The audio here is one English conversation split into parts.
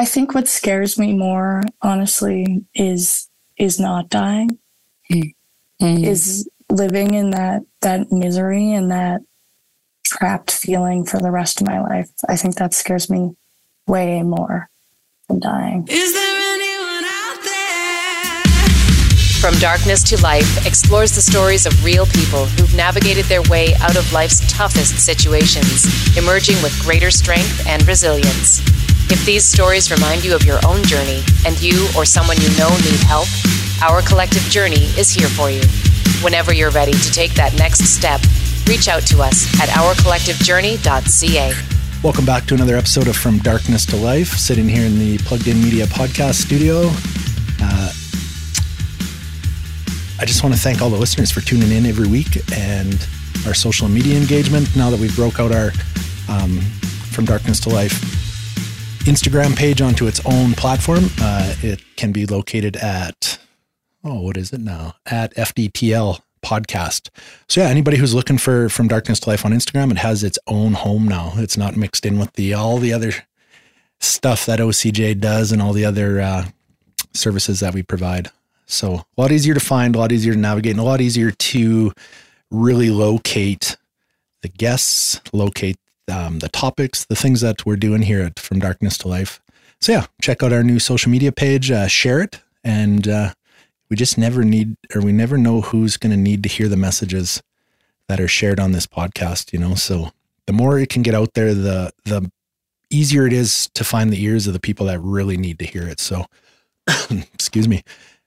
I think what scares me more, honestly, is is not dying. Mm-hmm. Is living in that that misery and that trapped feeling for the rest of my life. I think that scares me way more than dying. Is there anyone out there? From Darkness to Life explores the stories of real people who've navigated their way out of life's toughest situations, emerging with greater strength and resilience. If these stories remind you of your own journey and you or someone you know need help, our collective journey is here for you. Whenever you're ready to take that next step, reach out to us at ourcollectivejourney.ca. Welcome back to another episode of From Darkness to Life, sitting here in the Plugged In Media podcast studio. Uh, I just want to thank all the listeners for tuning in every week and our social media engagement. Now that we've broke out our um, From Darkness to Life Instagram page onto its own platform. Uh, it can be located at, oh, what is it now? At FDTL podcast. So yeah, anybody who's looking for From Darkness to Life on Instagram, it has its own home now. It's not mixed in with the all the other stuff that OCJ does and all the other uh, services that we provide. So a lot easier to find, a lot easier to navigate, and a lot easier to really locate the guests, locate um, the topics, the things that we're doing here at From Darkness to Life. So yeah, check out our new social media page, uh, share it, and uh, we just never need, or we never know who's going to need to hear the messages that are shared on this podcast. You know, so the more it can get out there, the the easier it is to find the ears of the people that really need to hear it. So, excuse me.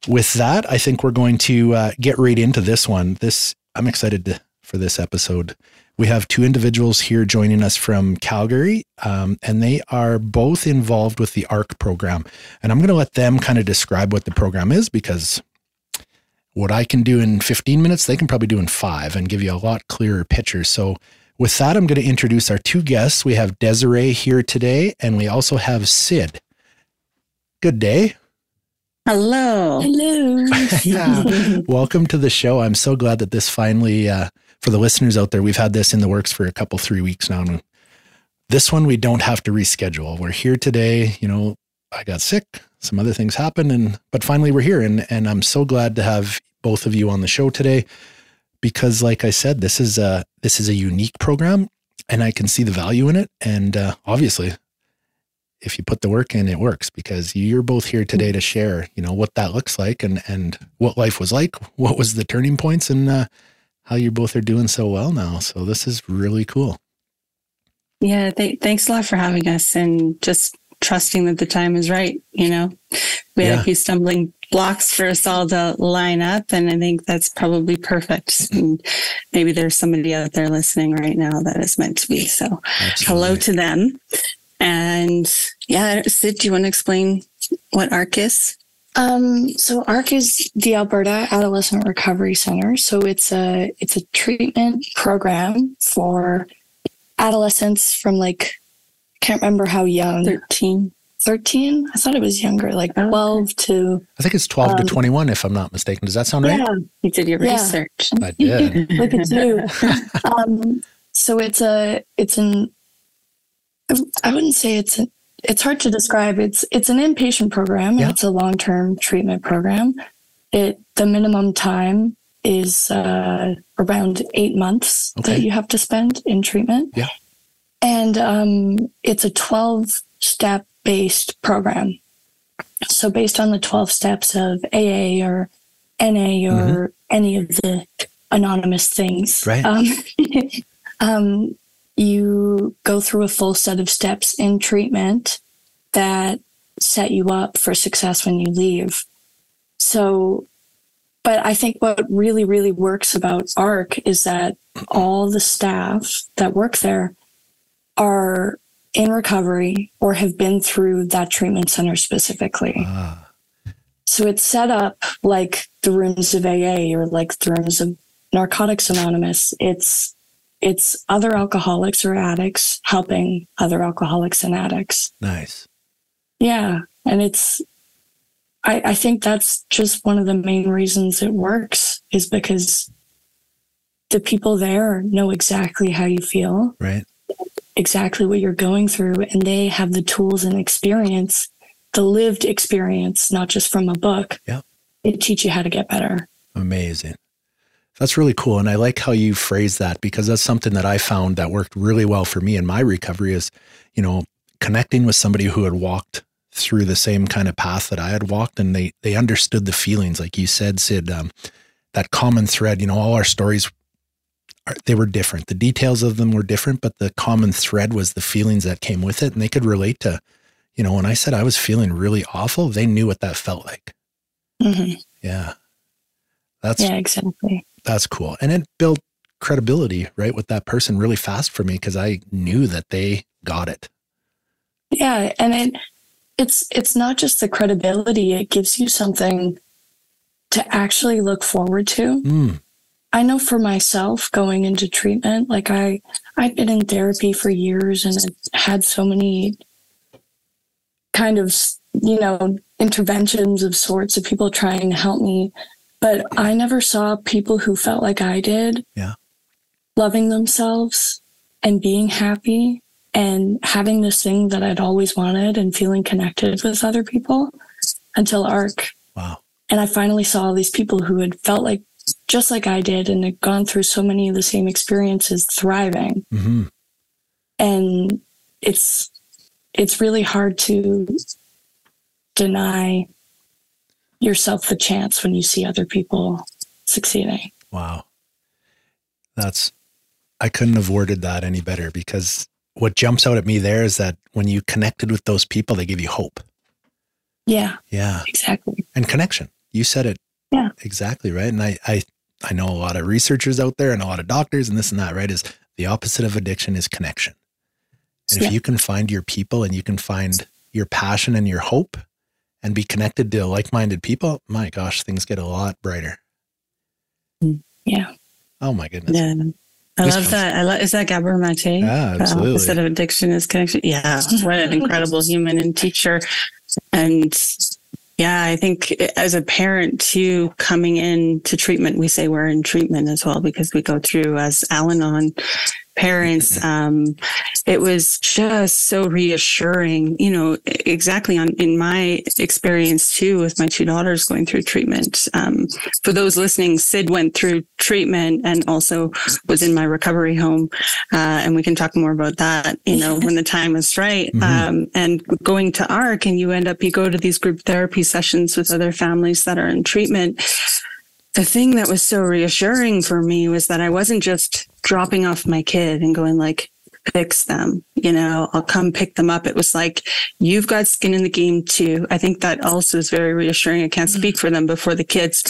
With that, I think we're going to uh, get right into this one. This I'm excited to, for this episode. We have two individuals here joining us from Calgary, um, and they are both involved with the ARC program. And I'm going to let them kind of describe what the program is because what I can do in 15 minutes, they can probably do in five and give you a lot clearer picture. So, with that, I'm going to introduce our two guests. We have Desere here today, and we also have Sid. Good day. Hello. Hello. Welcome to the show. I'm so glad that this finally uh, for the listeners out there, we've had this in the works for a couple, three weeks now. And this one we don't have to reschedule. We're here today. You know, I got sick, some other things happened, and but finally we're here. And and I'm so glad to have both of you on the show today because, like I said, this is a this is a unique program, and I can see the value in it. And uh, obviously, if you put the work in, it works because you're both here today to share, you know, what that looks like and and what life was like, what was the turning points, and uh, how you both are doing so well now. So this is really cool. Yeah, th- thanks a lot for having us and just trusting that the time is right. You know, we had a few stumbling blocks for us all to line up, and I think that's probably perfect. And maybe there's somebody out there listening right now that is meant to be. So, Absolutely. hello to them. And yeah, Sid, do you want to explain what ARC is? Um, so ARC is the Alberta Adolescent Recovery Center. So it's a it's a treatment program for adolescents from like I can't remember how young. 13. 13? I thought it was younger, like 12 to I think it's 12 um, to 21 if I'm not mistaken. Does that sound right? Yeah, you did your yeah. research. I did. Look at you. um, so it's a it's an I wouldn't say it's an it's hard to describe. It's it's an inpatient program. Yeah. It's a long term treatment program. It the minimum time is uh, around eight months okay. that you have to spend in treatment. Yeah, and um, it's a twelve step based program. So based on the twelve steps of AA or NA or mm-hmm. any of the anonymous things, right? Um, um, you go through a full set of steps in treatment that set you up for success when you leave. So, but I think what really, really works about ARC is that all the staff that work there are in recovery or have been through that treatment center specifically. Ah. So it's set up like the rooms of AA or like the rooms of Narcotics Anonymous. It's it's other alcoholics or addicts helping other alcoholics and addicts. Nice. Yeah. And it's, I, I think that's just one of the main reasons it works is because the people there know exactly how you feel. Right. Exactly what you're going through. And they have the tools and experience the lived experience, not just from a book. Yeah. It teach you how to get better. Amazing. That's really cool. And I like how you phrase that because that's something that I found that worked really well for me in my recovery is, you know, connecting with somebody who had walked through the same kind of path that I had walked and they they understood the feelings like you said Sid um, that common thread you know all our stories are, they were different the details of them were different but the common thread was the feelings that came with it and they could relate to you know when I said I was feeling really awful they knew what that felt like Mm-hmm. yeah that's Yeah, exactly. That's cool. And it built credibility right with that person really fast for me because I knew that they got it. Yeah, and it it's it's not just the credibility, it gives you something to actually look forward to. mm, I know for myself going into treatment, like I I've been in therapy for years and it had so many kind of, you know, interventions of sorts of people trying to help me, but I never saw people who felt like I did. Yeah. Loving themselves and being happy and having this thing that I'd always wanted and feeling connected with other people until ARC. wow And I finally saw all these people who had felt like just like I did and had gone through so many of the same experiences thriving. hmm And it's it's really hard to deny yourself the chance when you see other people succeeding. Wow. That's, I couldn't have worded that any better because what jumps out at me there is that when you connected with those people, they give you hope. Yeah, Yeah. exactly. And connection. You said it Yeah. exactly right. And I, I, I know a lot of researchers out there and a lot of doctors and this and that, right? Is the opposite of addiction is connection. And Yeah. if you can find your people and you can find your passion and your hope and be connected to like minded people, my gosh, things get a lot brighter. Mm, yeah. Oh my goodness. Yeah. I This love comes- that. I love, is that Gabor Mate? Yeah, The absolutely. opposite of addiction is connection. Yeah. What an incredible human and teacher. And yeah, I think as a parent too, coming into treatment, we say we're in treatment as well because we go through as Al Anon parents. Um, it was just so reassuring, you know, exactly on in my experience too with my two daughters going through treatment. Um, for those listening, Sid went through treatment and also was in my recovery home. Uh, and we can talk more about that, you know, when the time is right. Mhm. Um, and going to ARC and you end up, you go to these group therapy sessions with other families that are in treatment. The thing that was so reassuring for me was that I wasn't just dropping off my kid and going like, fix them, you know, I'll come pick them up. It was like, you've got skin in the game too. I think that also is very reassuring. I can't speak for them before the kids.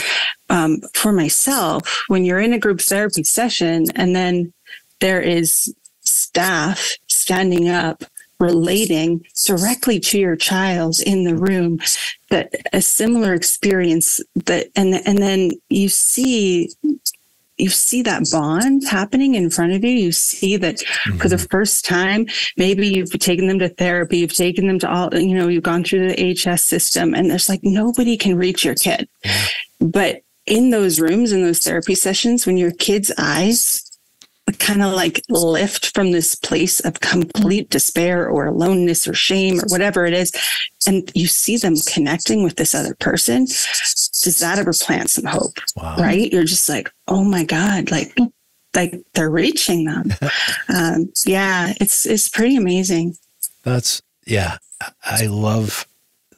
Um, for myself, when you're in a group therapy session and then there is staff standing up relating directly to your child in the room that a similar experience that and and then you see you see that bond happening in front of you. You see that for the mm-hmm. first time maybe you've taken them to therapy you've taken them to all you know you've gone through the hs system and there's like nobody can reach your kid. But in those rooms in those therapy sessions when your kid's eyes kind of like lift from this place of complete despair or aloneness or shame or whatever it is and you see them connecting with this other person does that ever plant some hope Wow. right you're just like oh my god like like they're reaching them um, yeah it's it's pretty amazing That's yeah. I love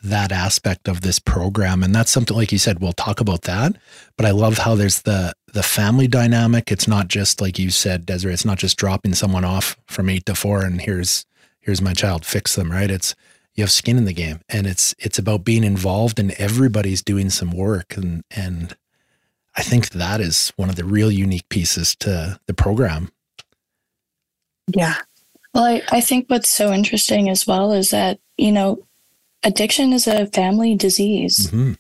that aspect of this program, and that's something like you said. We'll talk about that, but I love how there's the the family dynamic. It's not just like you said, Desere. It's not just dropping someone off from eight to four, and here's here's my child, fix them. Right? It's you have skin in the game, and it's it's about being involved, and everybody's doing some work, and and I think that is one of the real unique pieces to the program. yeah Well, I, I think what's so interesting as well is that, you know, addiction is a family disease. hmm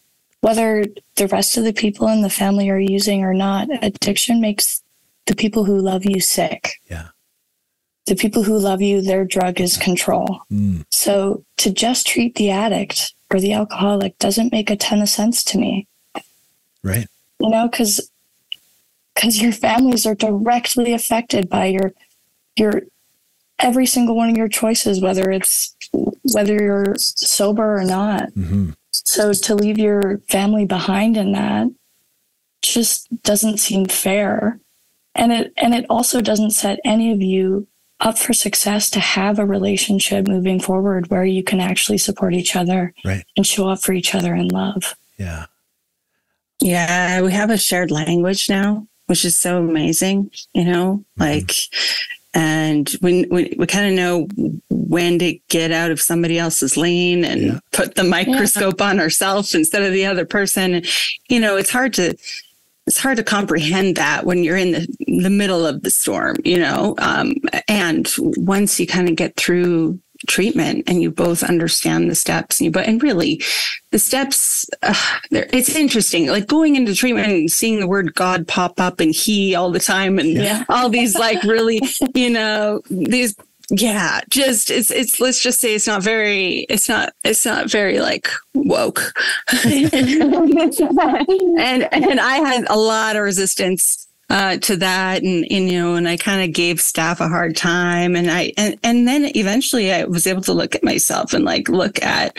Whether the rest of the people in the family are using or not, addiction makes the people who love you sick. Yeah. The people who love you, their drug is control. Mm. So to just treat the addict or the alcoholic doesn't make a ton of sense to me, Right. you know, because because your families are directly affected by your your every single one of your choices, whether it's whether you're sober or not. Mm-hmm. So to leave your family behind in that just doesn't seem fair. And it and it also doesn't set any of you up for success to have a relationship moving forward where you can actually support each other Right. and show up for each other in love. Yeah. Yeah, we have a shared language now, which is so amazing, you know, Mm-hmm. like, and we, we, we kind of know when to get out of somebody else's lane and Yeah. put the microscope on ourselves instead of the other person. And, you know, it's hard to, it's hard to comprehend that when you're in the, the middle of the storm, you know. Um, and once you kind of get through treatment and you both understand the steps, and you but and really, the steps, uh, it's interesting. Like going into treatment and seeing the word God pop up and He all the time, and Yeah. all these like really, you know, these yeah just it's it's let's just say it's not very it's not it's not very like woke and and i had a lot of resistance uh, to that and, and you know and i kind of gave staff a hard time and i and, and then eventually i was able to look at myself and like look at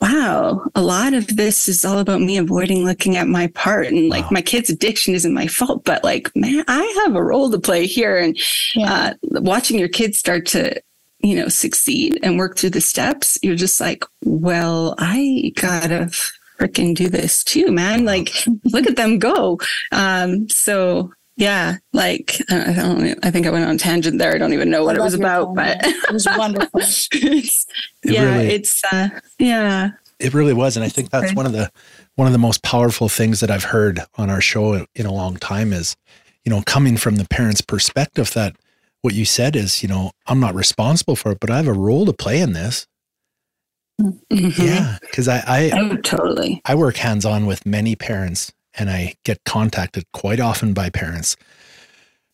wow a lot of this is all about me avoiding looking at my part and like Wow. my kid's addiction isn't my fault but like man i have a role to play here and Yeah. uh, watching your kids start to you know succeed and work through the steps you're just like well i gotta freaking do this too man like look at them go um so yeah like i don't know, i think i went on a tangent there i don't even know what I it was about tone, but it was wonderful. it's, It yeah really- it's uh yeah It really was, and I think that's one of the one of the most powerful things that I've heard on our show in a long time is, you know, coming from the parent's perspective that what you said is, you know, I'm not responsible for it, but I have a role to play in this. Mhm. Yeah, because I, I oh totally I work hands on with many parents, and I get contacted quite often by parents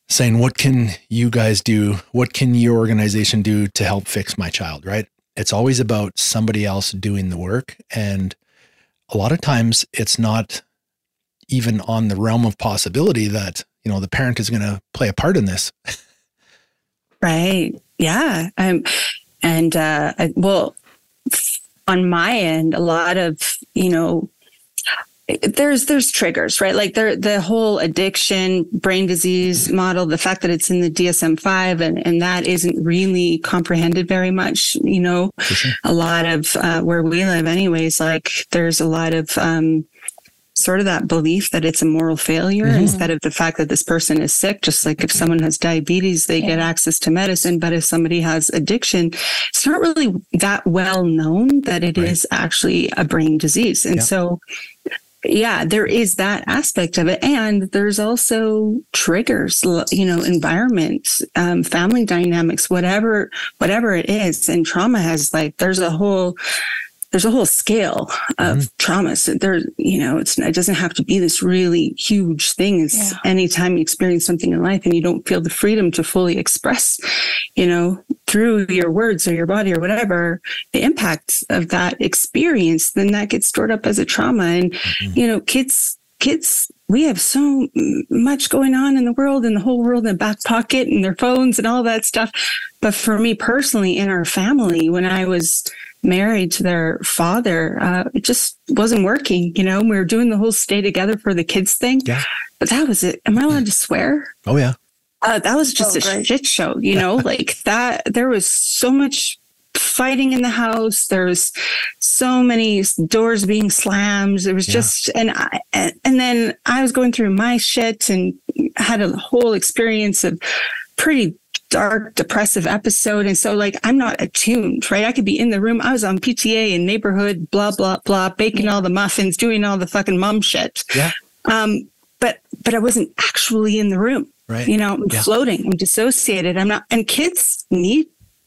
saying, "What can you guys do? What can your organization do to help fix my child?" Right? It's always about somebody else doing the work, and a lot of times it's not even on the realm of possibility that you know the parent is going to play a part in this. Right. Yeah. Um, and uh, I, well, on my end, a lot of you know, there's there's triggers, right? Like there, the whole addiction, brain disease model, the fact that it's in the DSM five, and and that isn't really comprehended very much. You know, sure. a lot of uh, where we live, anyways. Like there's a lot of um, sort of that belief that it's a moral failure Mhm. instead of the fact that this person is sick. Just like if someone has diabetes, they get access to medicine. But if somebody has addiction, it's not really that well known that it is Right. actually a brain disease. And Yeah. so, yeah, there is that aspect of it. And there's also triggers, you know, environment, um, family dynamics, whatever, whatever it is. And trauma has like, there's a whole, there's a whole scale of mm-hmm. trauma. So there, you know, it's, it doesn't have to be this really huge thing. It's Yeah. anytime you experience something in life and you don't feel the freedom to fully express, you know, through your words or your body or whatever, the impact of that experience, then that gets stored up as a trauma. And, mm-hmm. you know, kids, kids, we have so much going on in the world and the whole world in the back pocket and their phones and all that stuff. But for me personally, in our family, when I was married to their father, uh, it just wasn't working. You know, we were doing the whole stay together for the kids thing. Yeah. But that was it. Am I allowed to swear? Oh yeah, Uh, that was just Oh, a right. shit show, you know, like that. There was so much fighting in the house. There was so many doors being slammed. It was Yeah. just, and I, and and then I was going through my shit and had a whole experience of pretty dark, depressive episode. And so like, I'm not attuned, right? I could be in the room. I was on PTA and neighborhood, blah, blah, blah, baking all the muffins, doing all the fucking mom shit. Yeah. Um, but, but I wasn't actually in the room right. you know i'm Yeah. floating i'm dissociated i'm not and kids need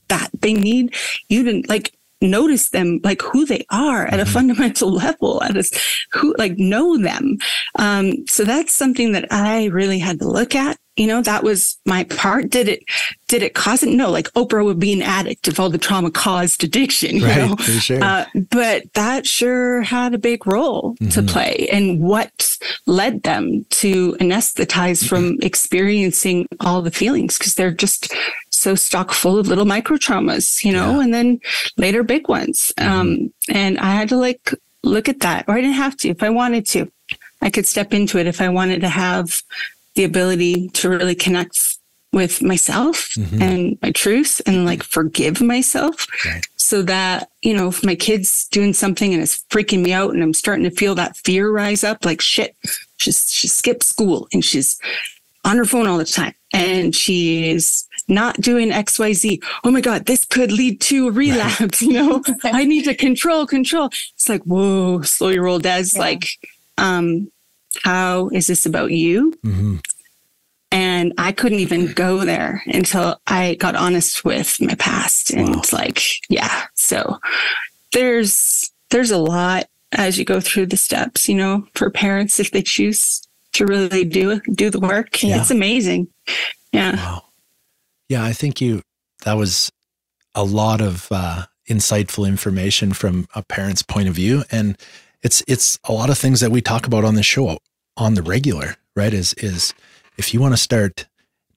that they need you to like notice them like who they are at a Mm-hmm. fundamental level at a who like know them um so that's something that i really had to look at you know that was my part did it did it cause it no like oprah would be an addict if all the trauma caused addiction you know Right, for sure. uh, but that sure had a big role to Mhm. play and what led them to anesthetize from experiencing all the feelings because they're just so stock full of little micro traumas, you know, yeah. and then later big ones. Mm-hmm. Um, and I had to like look at that, or I didn't have to. If I wanted to, I could step into it if I wanted to have the ability to really connect with myself mm-hmm. and my truth and like forgive myself right. so that, you know, if my kid's doing something and it's freaking me out and I'm starting to feel that fear rise up, like shit, she's, she skipped school and she's on her phone all the time and she's not doing XYZ. Oh my God, this could lead to a relapse. Right. You know, I need to control, control. It's like, whoa, slow your roll, Des. Yeah. Like, um, how is this about you? Mm-hmm. And I couldn't even go there until I got honest with my past. And wow. like, yeah. So there's there's a lot as you go through the steps, you know, for parents if they choose to really do do the work. Yeah. It's amazing. Yeah. Wow. Yeah, I think you that was a lot of uh, insightful information from a parent's point of view, and it's it's a lot of things that we talk about on the show on the regular. Right? Is is if you want to start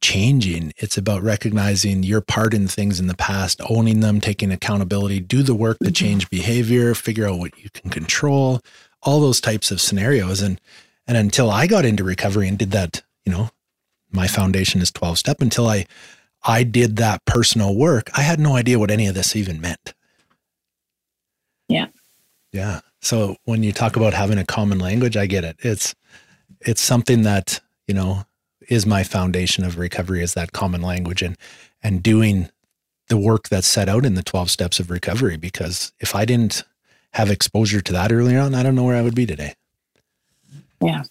changing, it's about recognizing your part in things in the past, owning them, taking accountability, do the work to mm-hmm. change behavior, figure out what you can control, all those types of scenarios. And and until I got into recovery and did that, you know, my foundation is 12 step until I I did that personal work, I had no idea what any of this even meant. Yeah. Yeah. So when you talk about having a common language, I get it. It's it's something that, you know, is my foundation of recovery is that common language and and doing the work that's set out in the 12 steps of recovery because if I didn't have exposure to that earlier on, I don't know where I would be today. Yeah.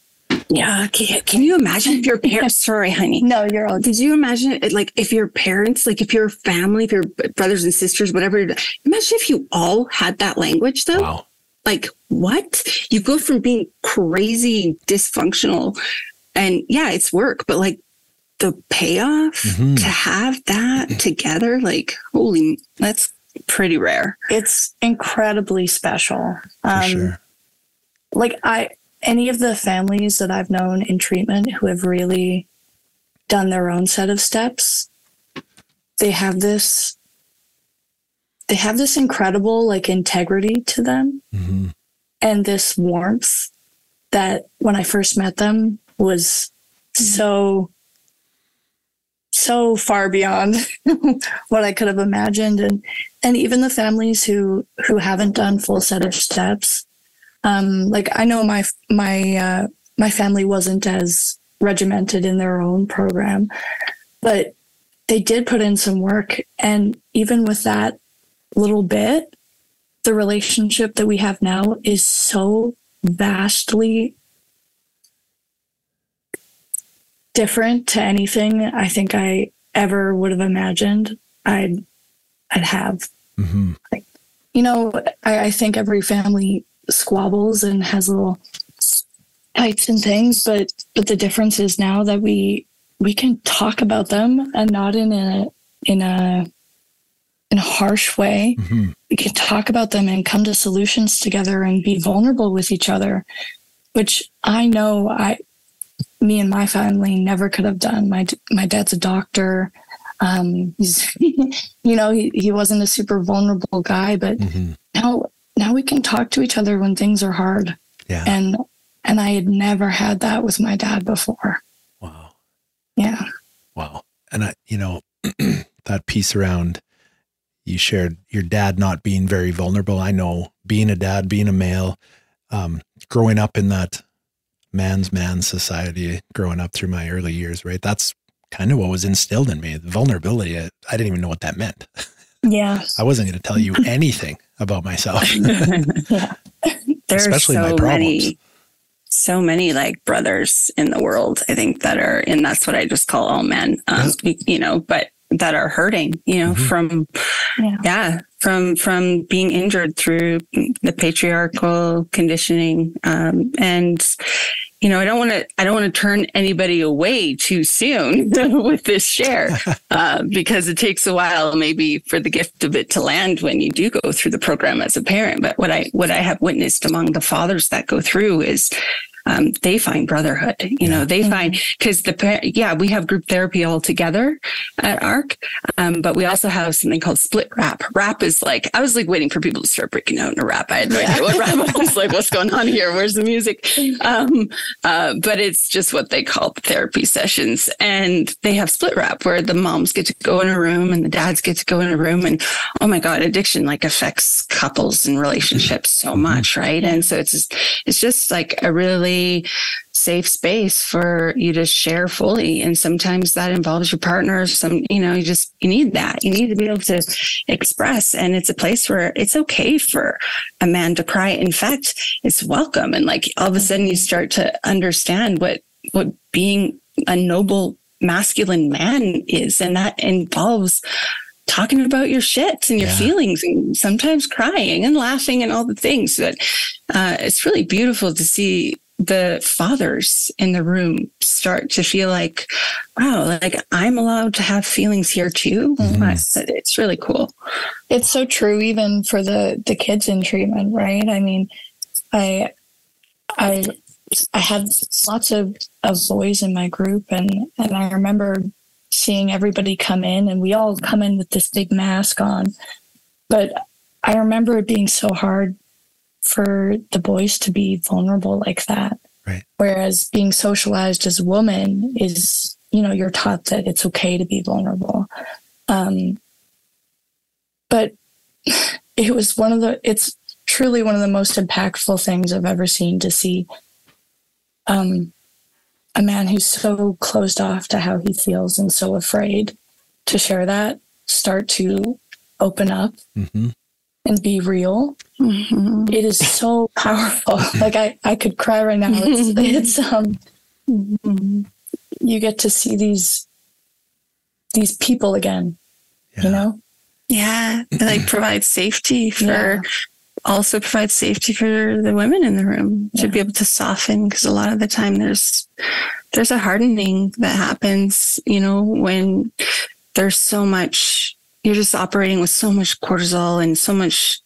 Yeah. Can, can you imagine if your parents, sorry, honey. No, you're all. Did you imagine it, like if your parents, like if your family, if your brothers and sisters, whatever, imagine if you all had that language though? Wow. Like what? You go from being crazy dysfunctional and yeah, it's work, but like the payoff mm-hmm. to have that together, like holy, that's pretty rare. It's incredibly special. Um, sure. Like I, any of the families that I've known in treatment who have really done their own set of steps, they have this they have this incredible like integrity to them mm-hmm. and this warmth that when I first met them was so so far beyond what I could have imagined. And and even the families who who haven't done full set of steps um, like I know my my uh, my family wasn't as regimented in their own program, but they did put in some work, and even with that little bit, the relationship that we have now is so vastly different to anything I think I ever would have imagined I'd I'd have. Mm-hmm. Like, you know, I, I think every family squabbles and has little fights and things, but but the difference is now that we we can talk about them and not in a in a in a harsh way. Mm-hmm. We can talk about them and come to solutions together and be vulnerable with each other, which I know I me and my family never could have done. My my dad's a doctor. Um, he's you know he, he wasn't a super vulnerable guy, but mm-hmm. now now we can talk to each other when things are hard. Yeah. And and I had never had that with my dad before. Wow. Yeah. Wow. And I, you know, that piece around you shared your dad not being very vulnerable. I know being a dad, being a male, um, growing up in that man's man society, growing up through my early years, right? That's kind of what was instilled in me. The vulnerability. I, I didn't even know what that meant. Yeah. I wasn't going to tell you anything about myself. yeah. There's Especially so many, so many like brothers in the world, I think that are, and that's what I just call all men, um, yeah. you know, but that are hurting, you know, mm-hmm. from, yeah. yeah. from, from being injured through the patriarchal conditioning. Um, and, you know, I don't want to, I don't want to turn anybody away too soon with this share, uh, because it takes a while maybe for the gift of it to land when you do go through the program as a parent. But what I, what I have witnessed among the fathers that go through is, um, they find brotherhood. You yeah. know, they mm-hmm. find because the yeah we have group therapy all together at ARC, um, but we also have something called split rap. Rap is like I was like waiting for people to start breaking out in a rap. I had no idea what rap was like. What's going on here? Where's the music? Um, uh, but it's just what they call therapy sessions, and they have split rap where the moms get to go in a room and the dads get to go in a room, and oh my god, addiction like affects couples and relationships so mm-hmm. much, right? And so it's just, it's just like a really safe space for you to share fully. And sometimes that involves your partner. Some, you know, you just, you need that. You need to be able to express. And it's a place where it's okay for a man to cry. In fact, it's welcome. And like all of a sudden you start to understand what, what being a noble masculine man is. And that involves talking about your shit and your yeah. feelings and sometimes crying and laughing and all the things. But uh, it's really beautiful to see the fathers in the room start to feel like, wow, like I'm allowed to have feelings here too. Mm-hmm. It's really cool. It's so true, even for the the kids in treatment, right? I mean, I I I had lots of, of boys in my group and and I remember seeing everybody come in and we all come in with this big mask on. But I remember it being so hard for the boys to be vulnerable like that. Right. Whereas being socialized as a woman is, you know, you're taught that it's okay to be vulnerable. Um, but it was one of the, it's truly one of the most impactful things I've ever seen to see um, a man who's so closed off to how he feels and so afraid to share that start to open up mm-hmm. and be real. Mm-hmm. It is so powerful. like I, I could cry right now. It's, it's um, mm-hmm. you get to see these these people again. Yeah. You know. Yeah, it like provides safety for yeah also provides safety for the women in the room yeah. to be able to soften because a lot of the time there's there's a hardening that happens you know when there's so much you're just operating with so much cortisol and so much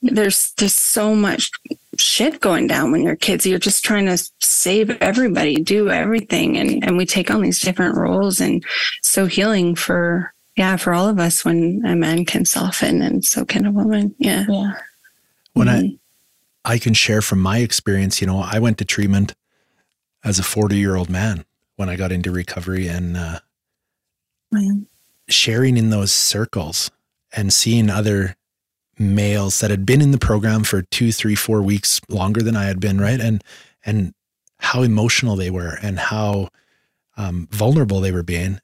there's there's so much shit going down when you're kids. You're just trying to save everybody do everything. And and we take on these different roles and so healing for yeah for all of us when a man can soften and so can a woman. Yeah. Yeah. When mm-hmm. I I can share from my experience, you know, I went to treatment as a 40 year old man when I got into recovery and uh, sharing in those circles and seeing other males that had been in the program for two, three, four weeks longer than I had been, right? And and how emotional they were and how um, vulnerable they were being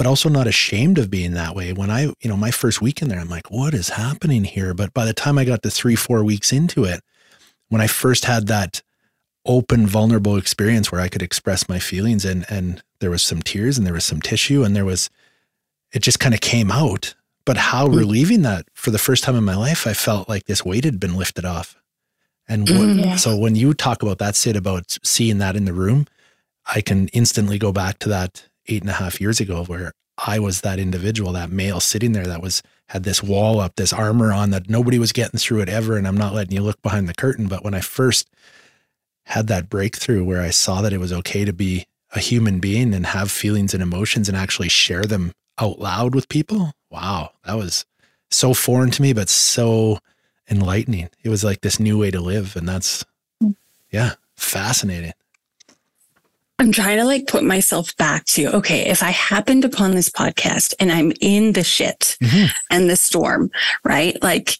but also not ashamed of being that way. When I, you know, my first week in there, I'm like, what is happening here? But by the time I got to three, four weeks into it, when I first had that open, vulnerable experience where I could express my feelings and and there was some tears and there was some tissue and there was it just kind of came out. But how mm. relieving that for the first time in my life, I felt like this weight had been lifted off. And what, mm, yeah. so when you talk about that, Sid, about seeing that in the room, I can instantly go back to that eight and a half years ago where I was that individual, that male sitting there that was had this wall up, this armor on that nobody was getting through it ever. And I'm not letting you look behind the curtain. But when I first had that breakthrough where I saw that it was okay to be a human being and have feelings and emotions and actually share them out loud with people, wow, that was so foreign to me, but so enlightening. It was like this new way to live. And that's, hmm. yeah, fascinating. I'm trying to like put myself back to, okay, if I happened upon this podcast and I'm in the shit mm-hmm. and the storm, right? Like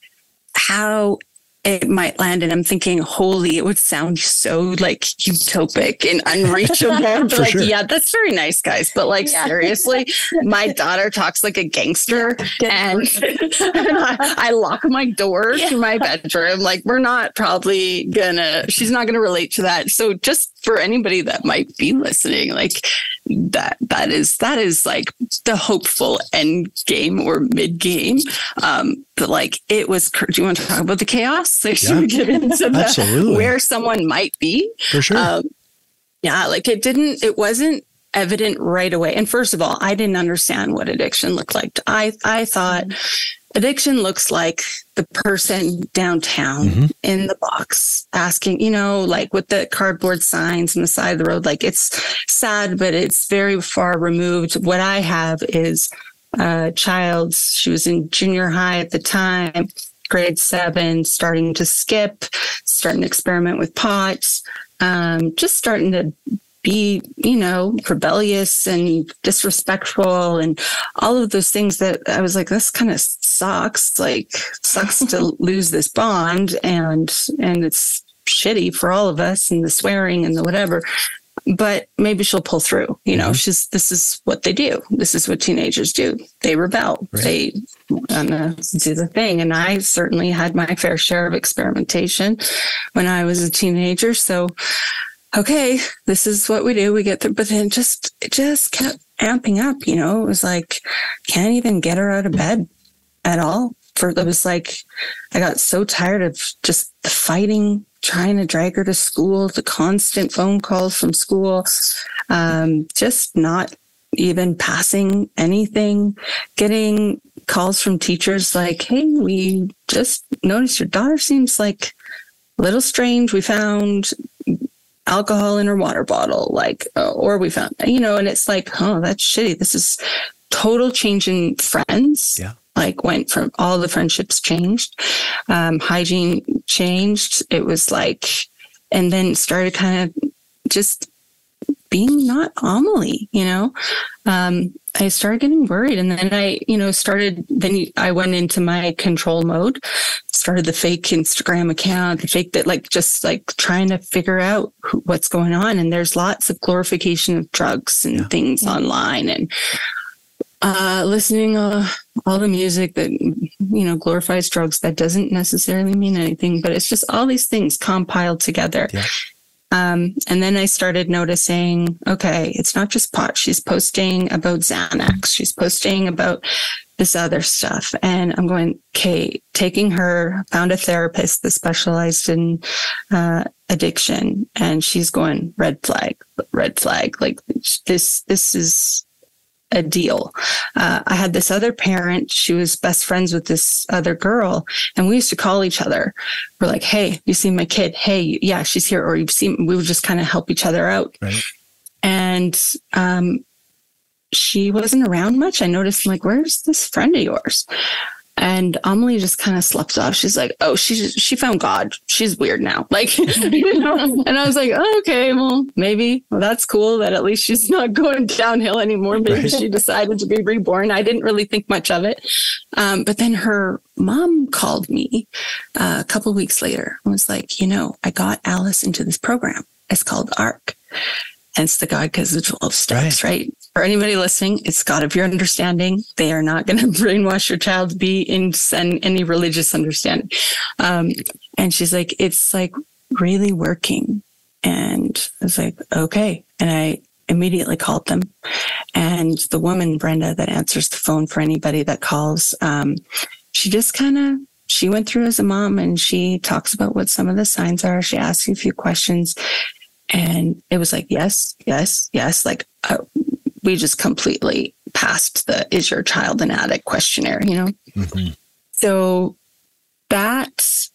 how it might land and I'm thinking, holy, it would sound so like utopic and unreachable. Like, sure. yeah, that's very nice, guys. But like yeah. seriously, my daughter talks like a gangster and, and I, I, lock my door yeah. to my bedroom. Like we're not probably gonna, she's not gonna relate to that. So just for anybody that might be listening, like that that is that is like the hopeful end game or mid game. Um, but like it was. Do you want to talk about the chaos? Like, yeah. get into the, where someone might be? For sure. Um, yeah, like it didn't. It wasn't evident right away. And first of all, I didn't understand what addiction looked like. I I thought addiction looks like the person downtown mm-hmm. in the box asking, you know, like with the cardboard signs on the side of the road. Like it's sad, but it's very far removed. What I have is a child. She was in junior high at the time, grade seven, starting to skip, starting to experiment with pots, um, just starting to be, you know, rebellious and disrespectful and all of those things that I was like, this kind of sucks. Like, sucks to lose this bond and, and it's shitty for all of us and the swearing and the whatever. But maybe she'll pull through. You know, mm-hmm. she's, this is what they do. This is what teenagers do. They rebel. Right. They to do the thing. And I certainly had my fair share of experimentation when I was a teenager. So, okay, this is what we do. We get through, but then just, it just kept amping up, you know, it was like, can't even get her out of bed at all. For it was like, I got so tired of just the fighting, trying to drag her to school, the constant phone calls from school, um, just not even passing anything, getting calls from teachers like, Hey, we just noticed your daughter seems like a little strange. We found alcohol in her water bottle, like, uh, or we found, you know, and it's like, oh, that's shitty. This is total change in friends. Yeah. Like went from all the friendships changed, um, hygiene changed. It was like, and then started kind of just being not Amelie, you know? Um, I started getting worried. And then I, you know, started, then I went into my control mode, started the fake Instagram account, the fake that like just like trying to figure out what's going on. And there's lots of glorification of drugs and yeah. things yeah. online and, uh, listening uh, all the music that you know glorifies drugs that doesn't necessarily mean anything but it's just all these things compiled together yeah. Um, and then I started noticing, okay, it's not just pot. She's posting about Xanax. She's posting about this other stuff. And I'm going, okay, taking her, found a therapist that specialized in uh, addiction. And she's going, red flag, red flag. Like this, this is a deal. Uh, I had this other parent. She was best friends with this other girl, and we used to call each other. We're like, "Hey, you see my kid? Hey, yeah, she's here." Or you've seen. We would just kind of help each other out. Right. And um, she wasn't around much. I noticed, like, "Where's this friend of yours?" And Amelie just kind of slept off. She's like, "Oh, she she found God. She's weird now." Like, you know. And I was like, oh, "Okay, well, maybe. Well, that's cool. That at least she's not going downhill anymore. Maybe right. she decided to be reborn." I didn't really think much of it. Um, but then her mom called me uh, a couple weeks later and was like, "You know, I got Alice into this program. It's called ARC." hence the God because the 12 steps, right. right? For anybody listening, it's God of your understanding. They are not going to brainwash your child to be in any religious understanding. Um, and she's like, it's like really working. And I was like, okay. And I immediately called them. And the woman, Brenda, that answers the phone for anybody that calls, um, she just kind of she went through as a mom and she talks about what some of the signs are. She asks you a few questions and it was like, yes, yes, yes. Like uh, we just completely passed the is your child an addict questionnaire, you know? Mm-hmm. So that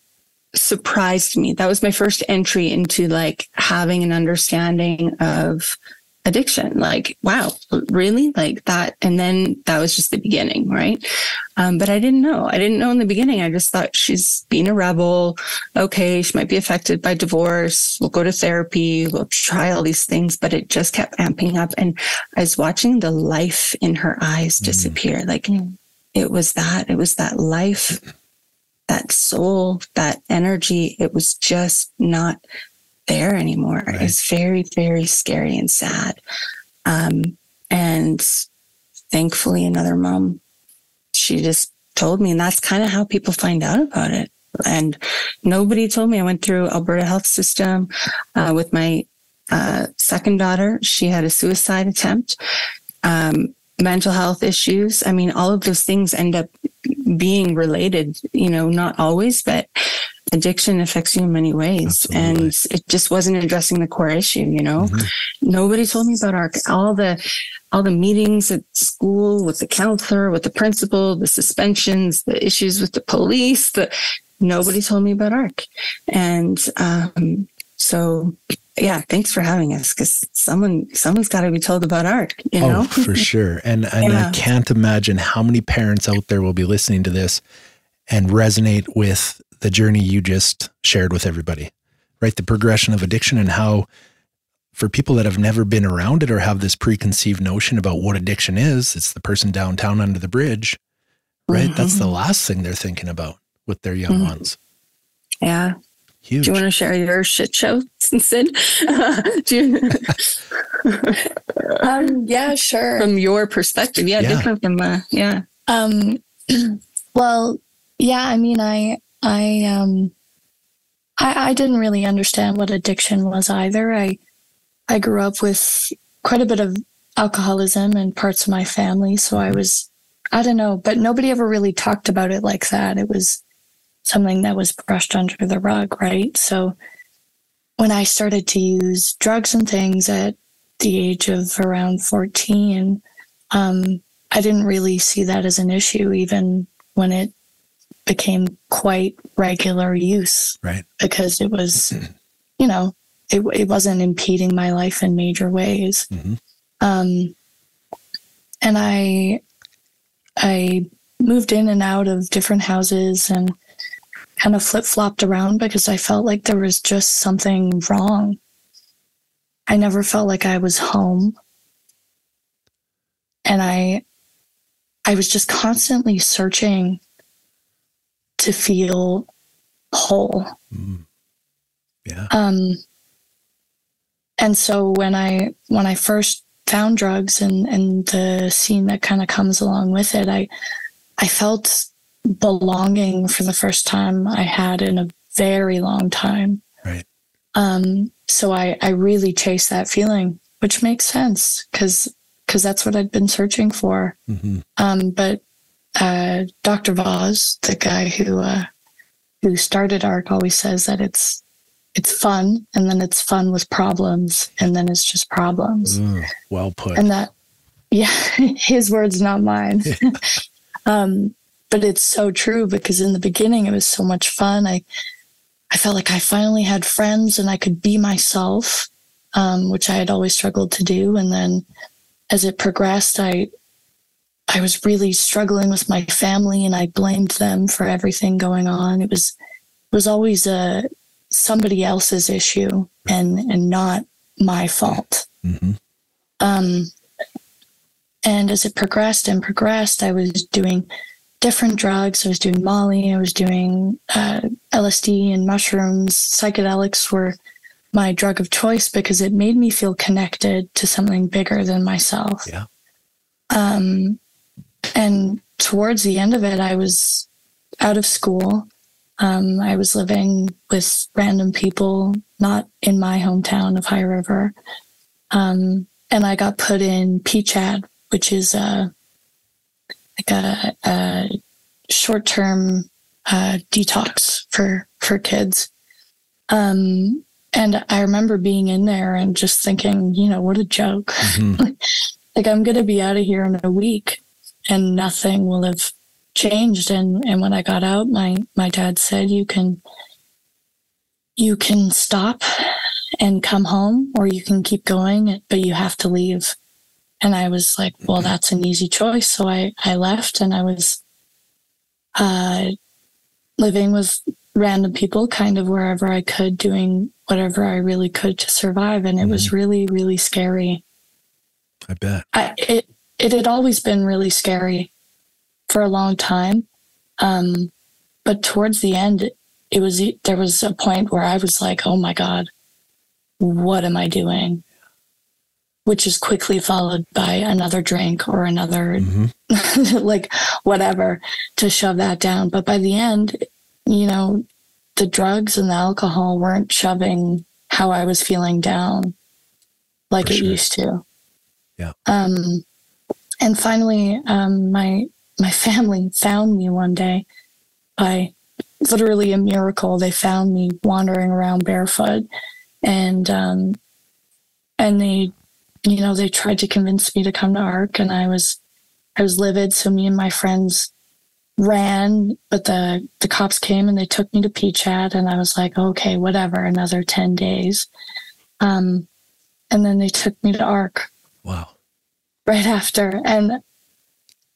surprised me. That was my first entry into like having an understanding of addiction. Like, wow, really? Like that. And then that was just the beginning, right? Um, but I didn't know. I didn't know in the beginning. I just thought she's being a rebel. Okay, she might be affected by divorce. We'll go to therapy. We'll try all these things. But it just kept amping up. And I was watching the life in her eyes mm. disappear. Mm. Like it was that, it was that life, that soul, that energy. It was just not there anymore. Right. It's very, very scary and sad. Um, and thankfully, another mom, she just told me, and that's kind of how people find out about it. And nobody told me. I went through Alberta Health System uh, with my uh, second daughter. She had a suicide attempt, um, mental health issues. I mean, all of those things end up being related. You know, not always, but addiction affects you in many ways Absolutely. and it just wasn't addressing the core issue you know Mhm. nobody told me about arc all the all the meetings at school with the counselor with the principal the suspensions the issues with the police the nobody told me about arc and um so yeah thanks for having us because someone someone's got to be told about arc you know Oh, for sure. And and I can't imagine how many parents out there will be listening to this and resonate with the journey you just shared with everybody. Right? The progression of addiction and how for people that have never been around it or have this preconceived notion about what addiction is, it's the person downtown under the bridge. Right? That's the last thing they're thinking about with their young Mhm. ones. yeah Huge. Do you want to share your shit show, Sid? Do you, Um, yeah, sure. from your perspective? Yeah, Yeah. different from uh, yeah. Um, well, yeah, I mean, I, I, um, I, I didn't really understand what addiction was either. I, I grew up with quite a bit of alcoholism and parts of my family. So I was, I don't know, but nobody ever really talked about it like that. It was something that was brushed under the rug, right? So when I started to use drugs and things at the age of around 14, um, I didn't really see that as an issue, even when it became quite regular use, Right. because it was, you know, it, it wasn't impeding my life in major ways. Mhm. Um, and I, I moved in and out of different houses and kind of flip flopped around because I felt like there was just something wrong. I never felt like I was home. And I I was just constantly searching to feel whole. Mm. Yeah. Um, and so when I when I first found drugs and and the scene that kind of comes along with it, I I felt belonging for the first time I had in a very long time. Right. Um, so I I really chased that feeling, which makes sense because because that's what I'd been searching for. hmm Um, but uh, Dr. Vause, the guy who uh, who started ARC, always says that it's it's fun, and then it's fun with problems, and then it's just problems, Well put. and that yeah, his words, not mine. um, but it's so true because in the beginning it was so much fun. I I felt like I finally had friends and I could be myself, um, which I had always struggled to do, and then as it progressed, I I was really struggling with my family and I blamed them for everything going on. It was it was always a somebody else's issue and and not my fault. hmm Um and as it progressed and progressed, I was doing different drugs. I was doing Molly. I was doing uh, LSD and mushrooms. Psychedelics were my drug of choice because it made me feel connected to something bigger than myself. Yeah. Um, and towards the end of it, I was out of school. Um, I was living with random people, not in my hometown of High River. Um, and I got put in PCHAD, which is a like a, a short-term uh, detox for for kids. Um, and I remember being in there and just thinking, you know, what a joke. Mhm. like I'm going to be out of here in a week and nothing will have changed. And, and when I got out, my, my dad said, you can, you can stop and come home or you can keep going, but you have to leave. And I was like, well, that's an easy choice. So I, I left and I was, uh, living with random people kind of wherever I could, doing whatever I really could to survive. And it was really, really scary. I bet. I, it it had always been really scary for a long time, um, but towards the end, it was there was a point where I was like, "Oh my god, what am I doing?" Which is quickly followed by another drink or another hmm like whatever to shove that down. But by the end, you know, the drugs and the alcohol weren't shoving how I was feeling down like For it sure. used to. Yeah. Um, and finally, um, my my family found me one day by literally a miracle. They found me wandering around barefoot, and um, and they, you know, they tried to convince me to come to ARC, and I was, I was livid. So me and my friends ran, but the the cops came and they took me to PCHAD, and I was like, okay, whatever, another ten days. Um, and then they took me to ARC. Wow. Right after, and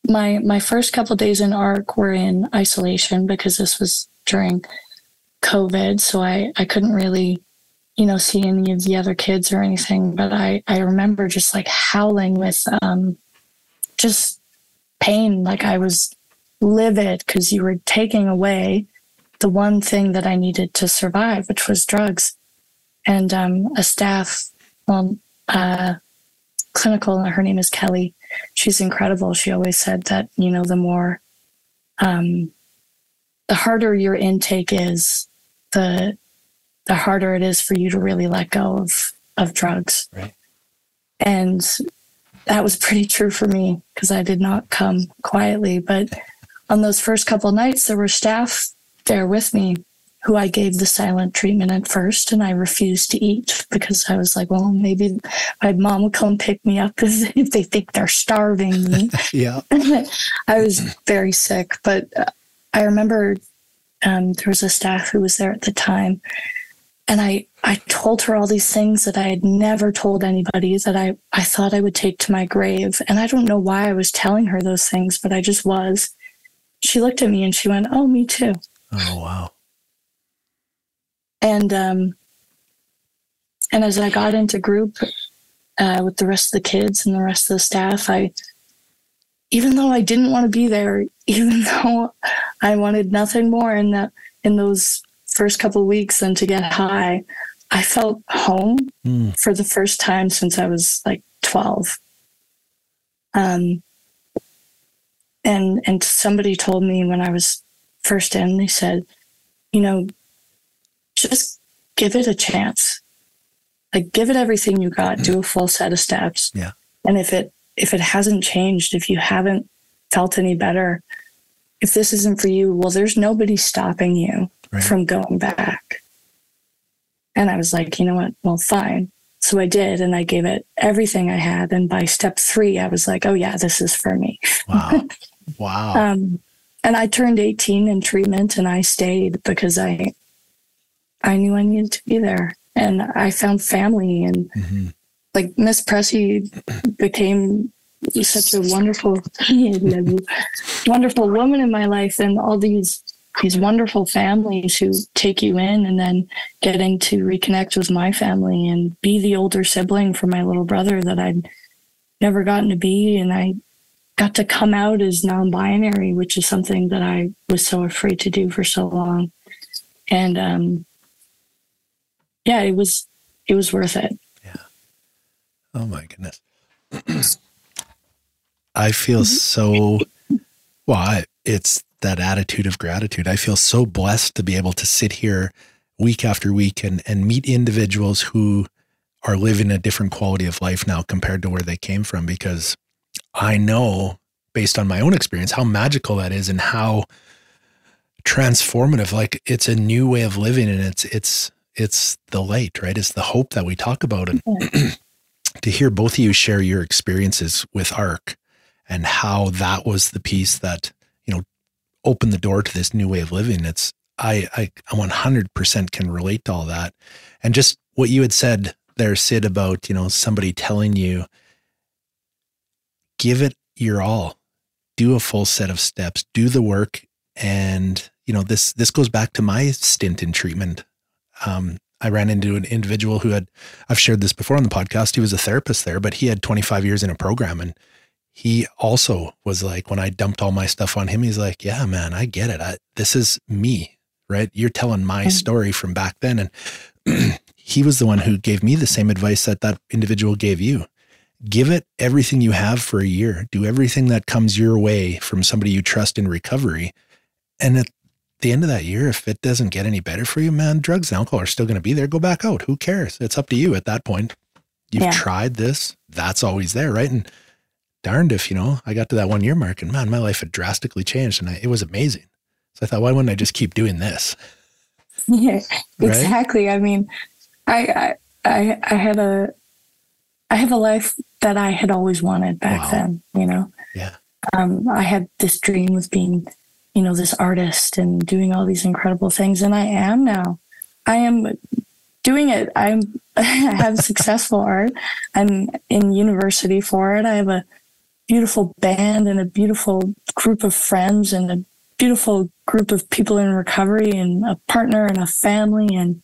my my first couple days in ARC were in isolation because this was during COVID, so I I couldn't really, you know, see any of the other kids or anything. But I I remember just like howling with um, just pain, like I was livid because you were taking away the one thing that I needed to survive, which was drugs. And um, a staff, well, uh, clinical, and her name is Kelly. She's incredible. She always said that, you know, the more, um, the harder your intake is, the, the harder it is for you to really let go of, of drugs. Right. And that was pretty true for me because I did not come quietly. But on those first couple nights, there were staff there with me who I gave the silent treatment at first, and I refused to eat because I was like, well, maybe my mom will come pick me up if, if they think they're starving me. yeah. I was very sick, but uh, I remember um, there was a staff who was there at the time, and I I told her all these things that I had never told anybody that I I thought I would take to my grave, and I don't know why I was telling her those things, but I just was. She looked at me and she went, "Oh, me too." Oh wow. And um, and as I got into group uh, with the rest of the kids and the rest of the staff, I even though I didn't want to be there, even though I wanted nothing more in that in those first couple of weeks than to get high, I felt home mm. for the first time since I was like 12. Um, and and somebody told me when I was first in, they said, you know, just give it a chance. Like give it everything you got, do a full set of steps. Yeah. And if it if it hasn't changed, if you haven't felt any better, if this isn't for you, well, there's nobody stopping you right. from going back. And I was like, you know what? Well, fine. So I did, and I gave it everything I had. And by step three, I was like, oh, yeah, this is for me. Wow. Wow. um, and I turned 18 in treatment and I stayed because I, I knew I needed to be there. And I found family and mm-hmm. like Miss Pressy became such a wonderful, wonderful woman in my life and all these these wonderful families who take you in and then getting to reconnect with my family and be the older sibling for my little brother that I'd never gotten to be and I got to come out as non-binary, which is something that I was so afraid to do for so long. And um yeah, it was it was worth it. Yeah. Oh my goodness. I feel mm-hmm. so well, I, it's that attitude of gratitude. I feel so blessed to be able to sit here week after week and, and meet individuals who are living a different quality of life now compared to where they came from because I know based on my own experience how magical that is and how transformative like it's a new way of living and it's it's it's the light right? It's the hope that we talk about and to hear both of you share your experiences with arc and how that was the piece that you know opened the door to this new way of living. It's i i I 100% can relate to all that. And just what you had said there sid about you know somebody telling you give it your all. Do a full set of steps. Do the work. And you know this this goes back to my stint in treatment um, I ran into an individual who had, I've shared this before on the podcast. He was a therapist there, but he had 25 years in a program. And he also was like, when I dumped all my stuff on him, he's like, yeah, man, I get it. I, this is me, right? You're telling my mm-hmm. story from back then. And he was the one who gave me the same advice that that individual gave you. Give it everything you have for a year. Do everything that comes your way from somebody you trust in recovery. And at the end of that year, if it doesn't get any better for you, man, drugs and alcohol are still going to be there. Go back out. Who cares? It's up to you at that point. You've yeah. tried this. That's always there, right? And darned if, you know, I got to that one year mark and man, my life had drastically changed and I, it was amazing. So I thought, why wouldn't I just keep doing this? Yeah, exactly. Right? I mean, I, I, I had a, I have a life that I had always wanted back wow. then, you know? Yeah. Um, I had this dream of being, you know, this artist and doing all these incredible things. And I am now. I am doing it. I'm, I have successful art. I'm in university for it. I have a beautiful band and a beautiful group of friends and a beautiful group of people in recovery and a partner and a family and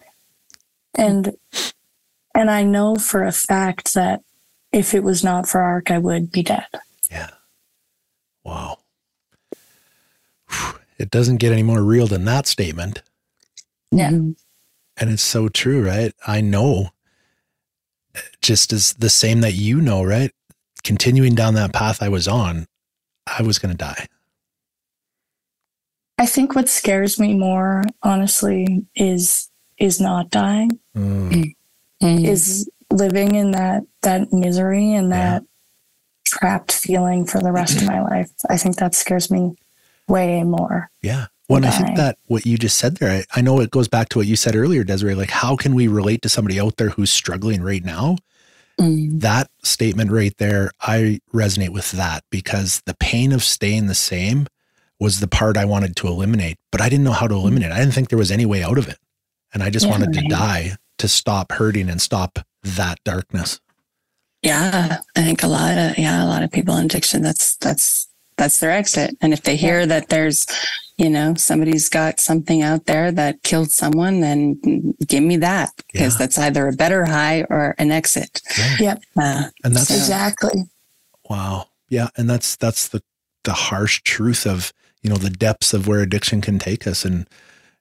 and and I know for a fact that if it was not for ARC, I would be dead. Yeah. Wow. It doesn't get any more real than that statement. Yeah. And it's so true, right? I know just as the same that you know, right? Continuing down that path I was on, I was going to die. I think what scares me more, honestly, is is not dying. Mm. Mm. Is living in that that misery and that yeah. trapped feeling for the rest of my life. I think that scares me way more. Yeah. Well, I think that what you just said there, I, I, know it goes back to what you said earlier, Desere. Like, how can we relate to somebody out there who's struggling right now? Mm. That statement right there, I resonate with that because the pain of staying the same was the part I wanted to eliminate, but I didn't know how to eliminate. I didn't think there was any way out of it. And I just yeah, wanted right. to die to stop hurting and stop that darkness. Yeah, I think a lot of yeah, a lot of people in addiction that's that's that's their exit. And if they hear yeah. that there's, you know, somebody's got something out there that killed someone, then give me that because yeah. that's either a better high or an exit. Yeah, yep. Uh, and that's exactly. Wow. Yeah, and that's that's the the harsh truth of you know the depths of where addiction can take us, and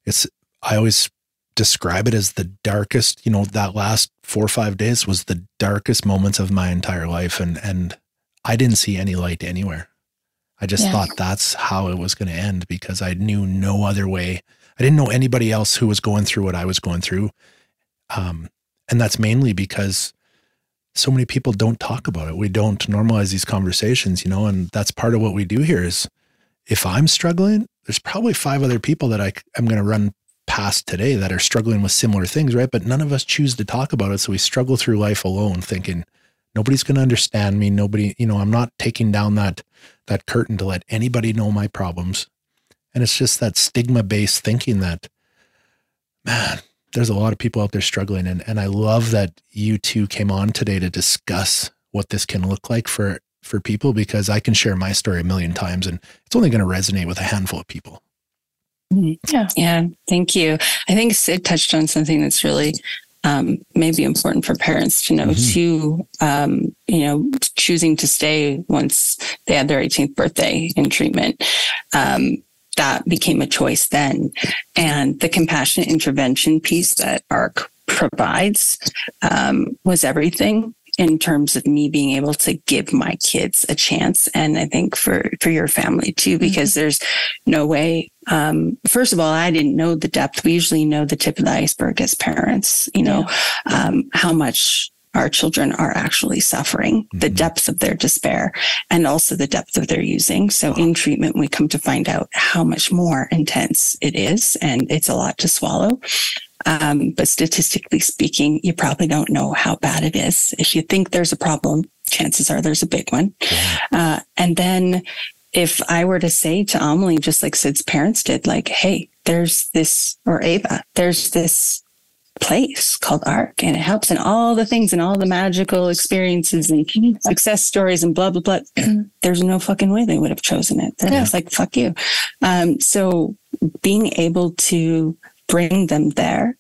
it's I always describe it as the darkest, you know, that last four or five days was the darkest moments of my entire life. And, and I didn't see any light anywhere. I just yeah. thought that's how it was going to end because I knew no other way. I didn't know anybody else who was going through what I was going through. Um, and that's mainly because so many people don't talk about it. We don't normalize these conversations, you know, and that's part of what we do here is if I'm struggling, there's probably five other people that I, I'm going to run past today that are struggling with similar things, right? But none of us choose to talk about it. So we struggle through life alone thinking nobody's going to understand me. Nobody, you know, I'm not taking down that, that curtain to let anybody know my problems. And it's just that stigma based thinking that, man, there's a lot of people out there struggling. And, and I love that you two came on today to discuss what this can look like for, for people because I can share my story a million times and it's only going to resonate with a handful of people. Mm-hmm. Yeah. Yeah. Thank you. I think Sid touched on something that's really um, maybe important for parents to know mm-hmm. too. Um, you know, choosing to stay once they had their 18th birthday in treatment. Um, that became a choice then. And the compassionate intervention piece that ARC provides um, was everything in terms of me being able to give my kids a chance and i think for for your family too because mm-hmm. there's no way um, first of all i didn't know the depth we usually know the tip of the iceberg as parents you know yeah. um, how much our children are actually suffering, mm-hmm. the depth of their despair and also the depth of their using. So wow. in treatment, we come to find out how much more intense it is and it's a lot to swallow. Um, but statistically speaking, you probably don't know how bad it is. If you think there's a problem, chances are there's a big one. Uh, and then if I were to say to Amelie, just like Sid's parents did, like, hey, there's this, or Ava, there's this place called ARC and it helps in all the things and all the magical experiences and success stories and blah, blah, blah. There's no fucking way they would have chosen it. They're yeah. just like, fuck you. Um, so being able to bring them there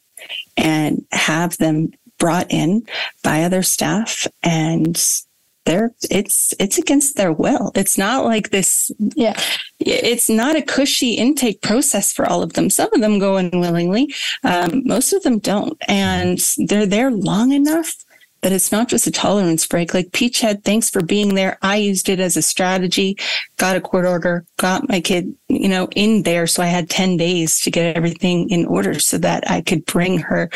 and have them brought in by other staff. And they're it's it's against their will. It's not like this yeah. it's not a cushy intake process for all of them. Some of them go unwillingly um, most of them don't. And they're there long enough that it's not just a tolerance break. Like PCHAD, thanks for being there. I used it as a strategy, got a court order, got my kid, you know, in there. So I had 10 days to get everything in order so that I could bring her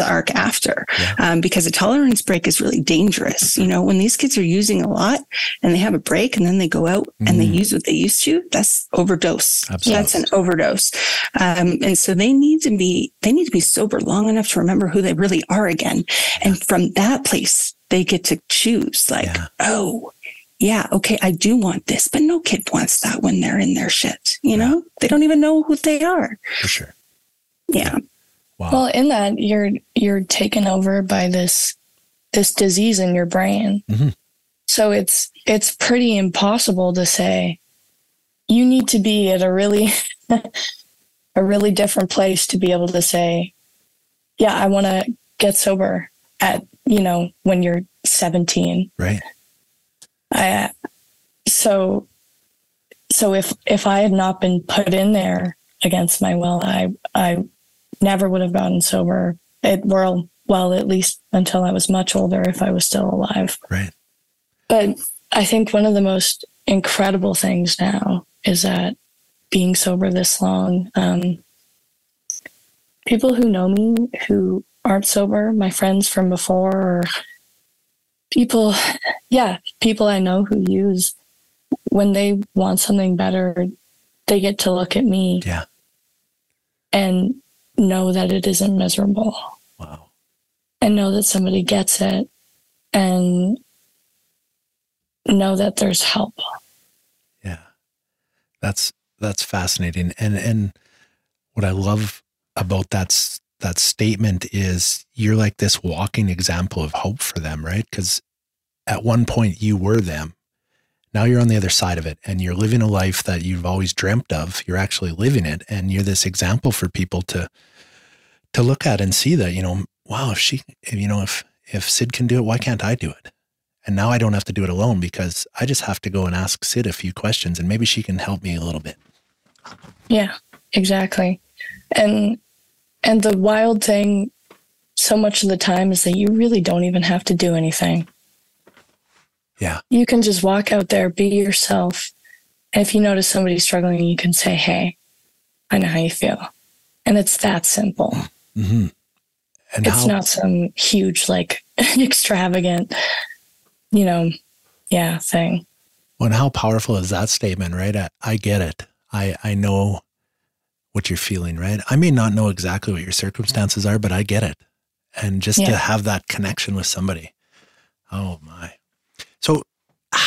arc after yeah. um, because a tolerance break is really dangerous. You know, when these kids are using a lot and they have a break and then they go out mm. and they mm. use what they used to, that's overdose. Absolutely. That's an overdose. Um, and so they need to be, they need to be sober long enough to remember who they really are again. And from that place, they get to choose like, yeah. oh, yeah, okay, I do want this, but no kid wants that when they're in their shit. You know, they don't even know who they are. For sure. Yeah. Wow. Well, in that you're you're taken over by this this disease in your brain. Mm-hmm. So it's it's pretty impossible to say you need to be at a really a really different place to be able to say, yeah, I want to get sober at, you know, when you're 17. Right. I so so if if I had not been put in there against my will, I I never would have gotten sober. It well, well, at least until I was much older, if I was still alive. Right. But I think one of the most incredible things now is that being sober this long, um, people who know me who aren't sober, my friends from before, or people, yeah, people I know who use, when they want something better, they get to look at me. Yeah. And know that it isn't miserable. Wow. And know that somebody gets it and know that there's help. Yeah. That's that's fascinating. And and what I love about that that statement is you're like this walking example of hope for them, right? Cuz at one point you were them. Now you're on the other side of it and you're living a life that you've always dreamt of. You're actually living it and you're this example for people to to look at and see that, you know, wow, if she you know, if if Sid can do it, why can't I do it? And now I don't have to do it alone because I just have to go and ask Sid a few questions and maybe she can help me a little bit. Yeah, exactly. And and the wild thing so much of the time is that you really don't even have to do anything. Yeah. You can just walk out there, be yourself. And if you notice somebody struggling, you can say, Hey, I know how you feel. And it's that simple. Mm-hmm. And it's how- not some huge, like extravagant, you know, yeah, thing. Well, and how powerful is that statement, right? I, I get it. I, I know what you're feeling, right? I may not know exactly what your circumstances are, but I get it. And just yeah. to have that connection with somebody. Oh my.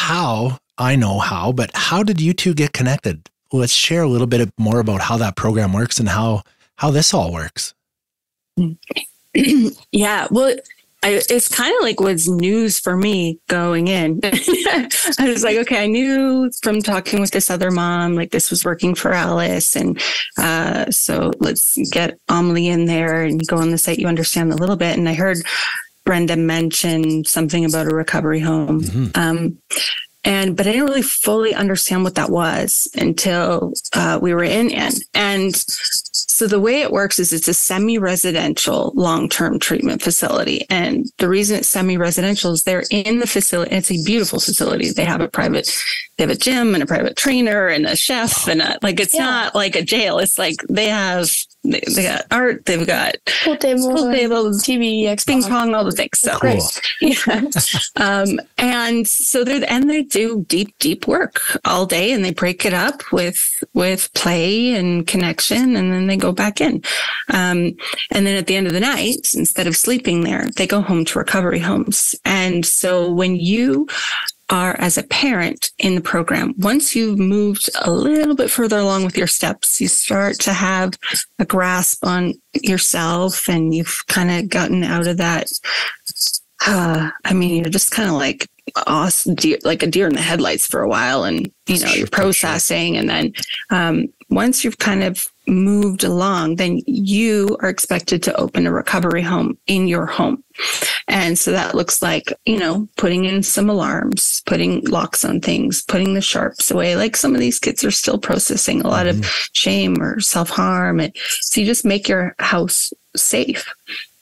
How, I know how, but how did you two get connected? Let's share a little bit more about how that program works and how how this all works. yeah, well, I, it's kind of like was news for me going in. I was like, okay, I knew from talking with this other mom, like this was working for Alice. And uh, so let's get Amelie in there and go on the site. You understand a little bit. And I heard Brenda mentioned something about a recovery home. Mm-hmm. Um, and but I didn't really fully understand what that was until uh, we were in in. And so the way it works is it's a semi-residential long-term treatment facility, and the reason it's semi-residential is they're in the facility. It's a beautiful facility. They have a private, they have a gym and a private trainer and a chef and a, like it's yeah. not like a jail. It's like they have they, they got art, they've got pool tables, pool tables TV, Xbox. ping pong, all the things. So cool. yeah. um, and so they're and they do deep, deep work all day, and they break it up with with play and connection, and then they go back in. Um, and then at the end of the night, instead of sleeping there, they go home to recovery homes. And so when you are as a parent in the program. Once you've moved a little bit further along with your steps, you start to have a grasp on yourself and you've kind of gotten out of that. Uh, I mean, you're just kind of like awesome, deer, like a deer in the headlights for a while and, you know, you're processing. And then um, once you've kind of moved along, then you are expected to open a recovery home in your home. And so that looks like, you know, putting in some alarms, putting locks on things, putting the sharps away. Like some of these kids are still processing a lot mm-hmm. of shame or self harm. And so you just make your house safe.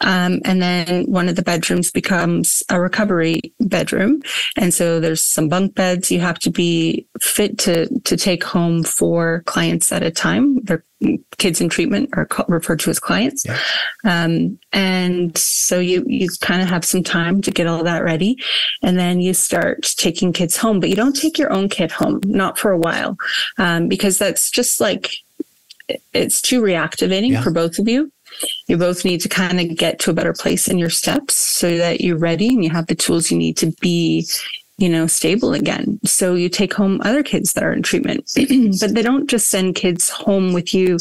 Um, and then one of the bedrooms becomes a recovery bedroom. And so there's some bunk beds you have to be fit to, to take home for clients at a time. They're kids in treatment are referred to as clients. Yeah. Um, and so you, you kind of have some time to get all that ready. And then you start taking kids home, but you don't take your own kid home, not for a while, um, because that's just like, it's too reactivating yeah. for both of you. You both need to kind of get to a better place in your steps so that you're ready and you have the tools you need to be you know, stable again. So you take home other kids that are in treatment, but they don't just send kids home with you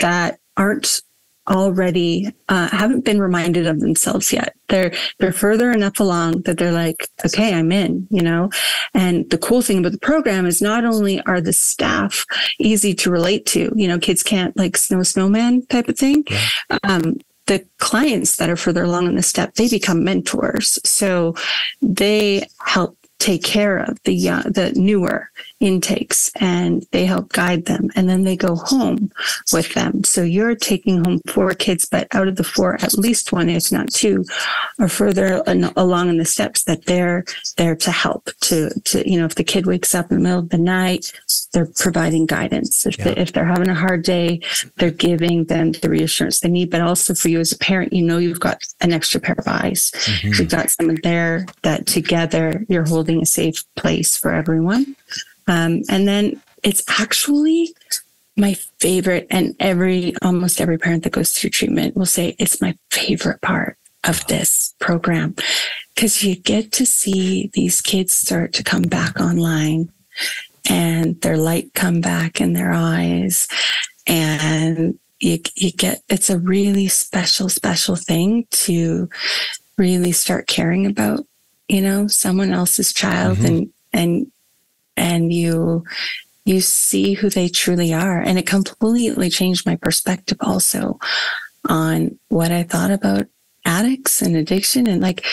that aren't already uh, haven't been reminded of themselves yet. They're they're further enough along that they're like, okay, I'm in, you know. And the cool thing about the program is not only are the staff easy to relate to, you know, kids can't like snow snowman type of thing. Yeah. Um, the clients that are further along in the step, they become mentors. So they help take care of the young, the newer intakes and they help guide them and then they go home with them. So you're taking home four kids, but out of the four, at least one, if not two, are further along in the steps that they're there to help to, to, you know, if the kid wakes up in the middle of the night, they're providing guidance. If, yeah. they, if they're having a hard day, they're giving them the reassurance they need. But also for you as a parent, you know, you've got an extra pair of eyes. Mm-hmm. You've got someone there that together you're holding a safe place for everyone. Um, and then it's actually my favorite, and every almost every parent that goes through treatment will say it's my favorite part of this program because you get to see these kids start to come back online and their light come back in their eyes and you, you get it's a really special special thing to really start caring about you know someone else's child mm-hmm. and and and you you see who they truly are. And it completely changed my perspective also on what i thought about addicts and addiction. And like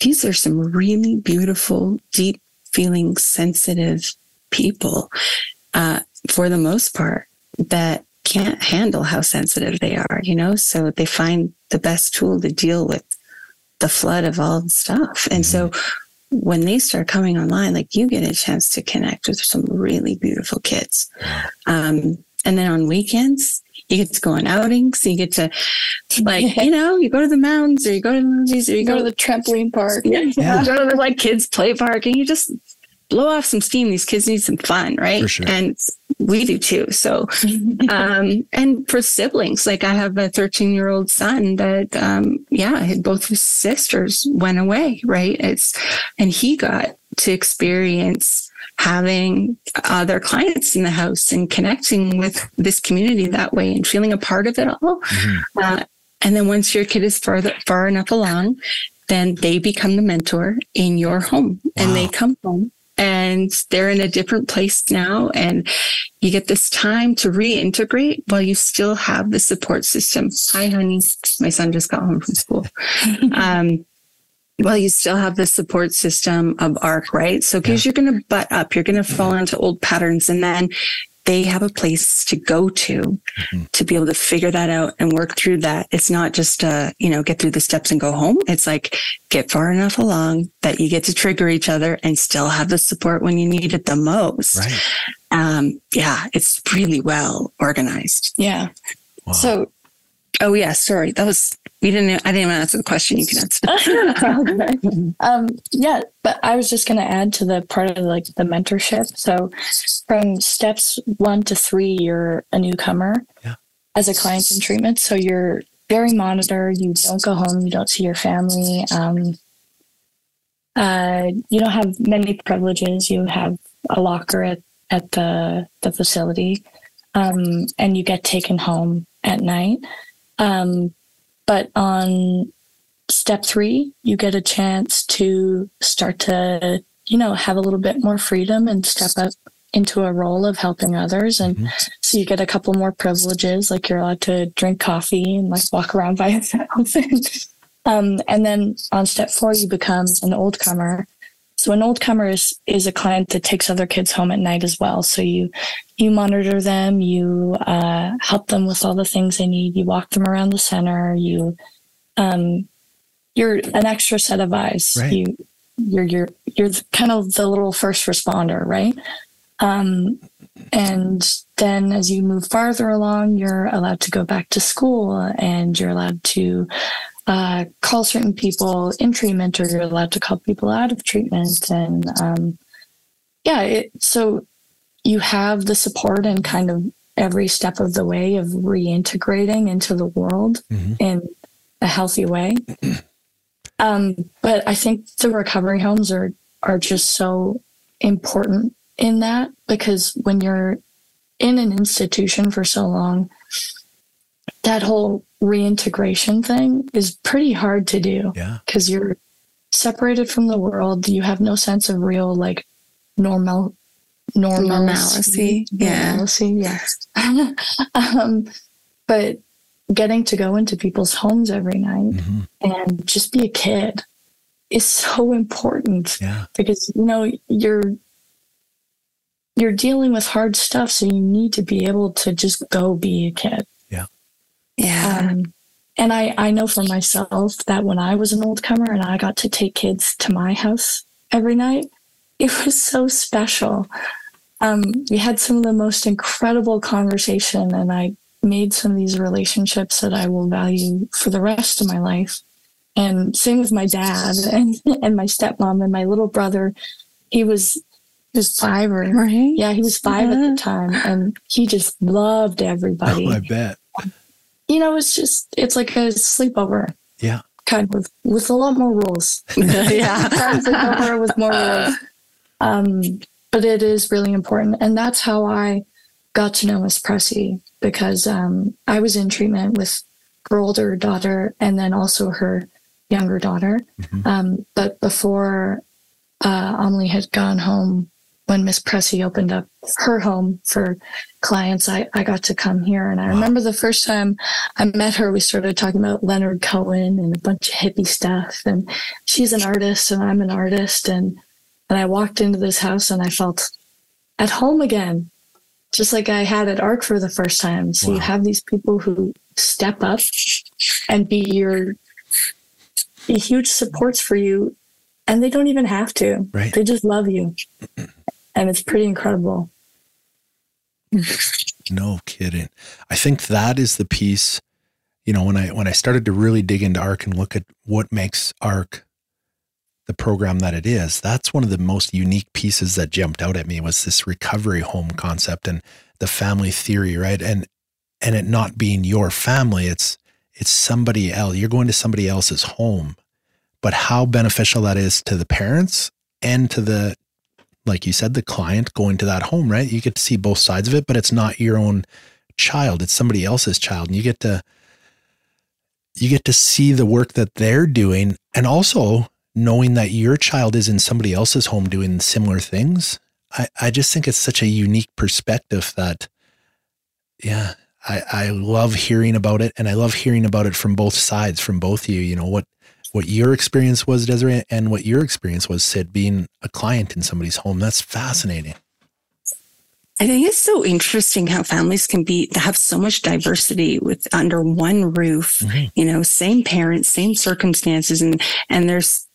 these are some really beautiful deep feeling sensitive people uh, for the most part that can't handle how sensitive they are you know? So they find the best tool to deal with the flood of all the stuff. And so mm-hmm when they start coming online, like you get a chance to connect with some really beautiful kids. Um, and then on weekends, you get to go on outings. You get to, like, you know, you go to the mountains or you go to the movies or you go, go to the trampoline park. Yeah. yeah. go to the like kids play park and you just blow off some steam. These kids need some fun, right? Sure. And we do too. So, um, and for siblings, like I have a 13 year old son that, um, yeah, both his sisters went away, right? It's, and he got to experience having other clients in the house and connecting with this community that way and feeling a part of it all. Mm-hmm. Uh, and then once your kid is further, far enough along, then they become the mentor in your home wow. and they come home and they're in a different place now. And you get this time to reintegrate while you still have the support system. Hi, honey. My son just got home from school. um, well, you still have the support system of ARC, right? So, because yeah. you're going to butt up, you're going to fall into old patterns, and then they have a place to go to mm-hmm. to be able to figure that out and work through that. It's not just, uh, you know, get through the steps and go home. It's like get far enough along that you get to trigger each other and still have the support when you need it the most. Right. Um, yeah, it's really well organized. Yeah. Wow. So, oh yeah, sorry. That was we didn't. I didn't even answer the question. You can answer. um, yeah, but I was just going to add to the part of like the mentorship. So, from steps one to three, you're a newcomer yeah. as a client in treatment. So you're very monitored. You don't go home. You don't see your family. Um, uh, you don't have many privileges. You have a locker at at the the facility, um, and you get taken home at night. Um, but on step three, you get a chance to start to, you know, have a little bit more freedom and step up into a role of helping others. And mm-hmm. so you get a couple more privileges, like you're allowed to drink coffee and like walk around by yourself. um, and then on step four, you become an old comer. So an old comer is, is a client that takes other kids home at night as well. So you you monitor them, you uh, help them with all the things they need, you walk them around the center, you um, you're an extra set of eyes. Right. You, you're you're you're kind of the little first responder, right? Um, and then as you move farther along, you're allowed to go back to school, and you're allowed to uh, call certain people in treatment, or you're allowed to call people out of treatment, and um, yeah, it, so you have the support and kind of every step of the way of reintegrating into the world Mhm. in a healthy way. um, but I think the recovery homes are are just so important in that because when you're in an institution for so long, that whole reintegration thing is pretty hard to do Yeah. because you're separated from the world. You have no sense of real like normal normalcy. Normalcy, yeah. Normalcy, yes. um, but getting to go into people's homes every night Mhm. and just be a kid is so important Yeah. because you know you're you're dealing with hard stuff so you need to be able to just go be a kid Yeah. um, and I, I know for myself that when I was an old comer and I got to take kids to my house every night, it was so special. Um, we had some of the most incredible conversation, and I made some of these relationships that I will value for the rest of my life. And same with my dad and, and my stepmom and my little brother. He was he was five or right. yeah, he was five at the time, and he just loved everybody Oh, I bet. You know, it's just it's like a sleepover, Yeah. kind of with a lot more rules. yeah. sleepover with more rules. Um, but it is really important, and that's how I got to know Miss Pressy because um, I was in treatment with her older daughter and then also her younger daughter. Mhm. Um, but before uh, Amelie had gone home, when Miss Pressy opened up her home for clients, I, I got to come here. And I Wow. remember the first time I met her, we started talking about Leonard Cohen and a bunch of hippie stuff. And she's an artist and I'm an artist. And, and I walked into this house and I felt at home again, just like I had at ARC for the first time. So you have these people who step up and be your be huge supports for you and they don't even have to Right. they just love you and it's pretty incredible No kidding. I think that is the piece, you know, when I when I started to really dig into ARC and look at what makes ARC the program that it is, that's one of the most unique pieces that jumped out at me was this recovery home concept and the family theory, right? And and it not being your family, it's it's somebody else. You're going to somebody else's home. But how beneficial that is to the parents and to the like you said, the client going to that home, right? You get to see both sides of it, but it's not your own child. It's somebody else's child. And you get to you get to see the work that they're doing and also knowing that your child is in somebody else's home doing similar things. I, I just think it's such a unique perspective that yeah, I, I love hearing about it and I love hearing about it from both sides, from both you. You know, what what your experience was, Desere, and what your experience was, Sid, being a client in somebody's home. That's fascinating. I think it's so interesting how families can be they have so much diversity with under one roof. Mhm. You know, same parents, same circumstances, and and there's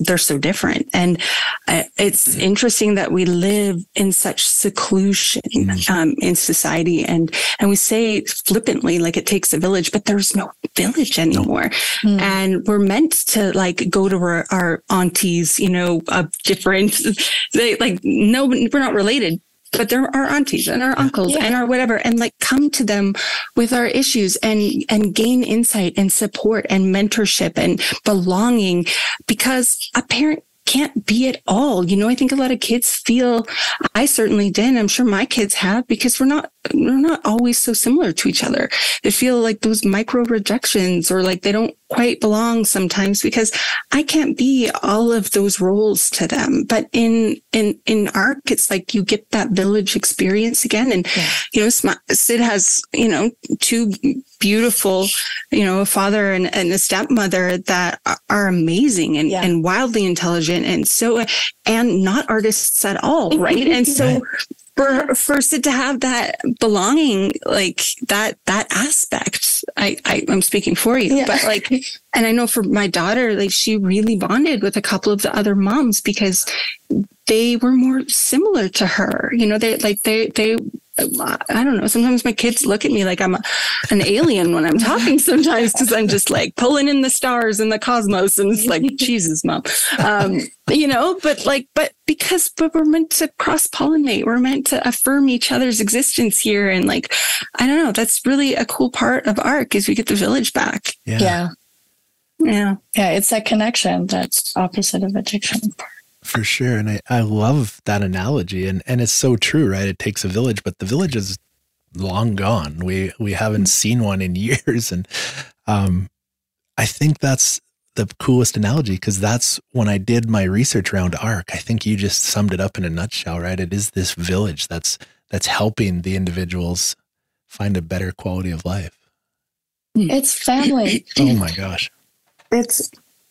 they're so different. And uh, it's interesting that we live in such seclusion um, in society, and and we say flippantly like it takes a village, but there's no village anymore. Mm. And we're meant to like go to our, our aunties, you know, of different, they like no, we're not related. But they're our aunties and our uncles Yeah. and our whatever, and like come to them with our issues and and gain insight and support and mentorship and belonging, because a parent can't be it all. You know, I think a lot of kids feel I certainly did. and I'm sure my kids have because we're not we're not always so similar to each other. They feel like those micro rejections or like they don't quite belong sometimes because I can't be all of those roles to them. But in in in ARC, it's like you get that village experience again. And Yeah. you know, Sid has you know two beautiful, you know, a father and, and a stepmother that are- amazing and, Yeah. and wildly intelligent and so and not artists at all, right? And so. For for Sid to have that belonging, like that that aspect. I, I I'm speaking for you, yeah. but like, and I know for my daughter, like she really bonded with a couple of the other moms because they were more similar to her. You know, they like they they I don't know. Sometimes my kids look at me like I'm a, an alien when I'm talking sometimes because I'm just like pulling in the stars and the cosmos. And it's like, Jesus, mom. Um, you know, but like, but because, but we're meant to cross pollinate. We're meant to affirm each other's existence here. And like, I don't know. That's really a cool part of ARC is we get the village back. Yeah. Yeah. Yeah. Yeah. It's that connection that's opposite of addiction part for sure. And I, I love that analogy. And, and it's so true, right? It takes a village, but the village is long gone. We, we haven't seen one in years. And, um, I think that's the coolest analogy because that's when I did my research around ARC. I think you just summed it up in a nutshell, right? It is this village that's, that's helping the individuals find a better quality of life. It's family. oh my gosh. It's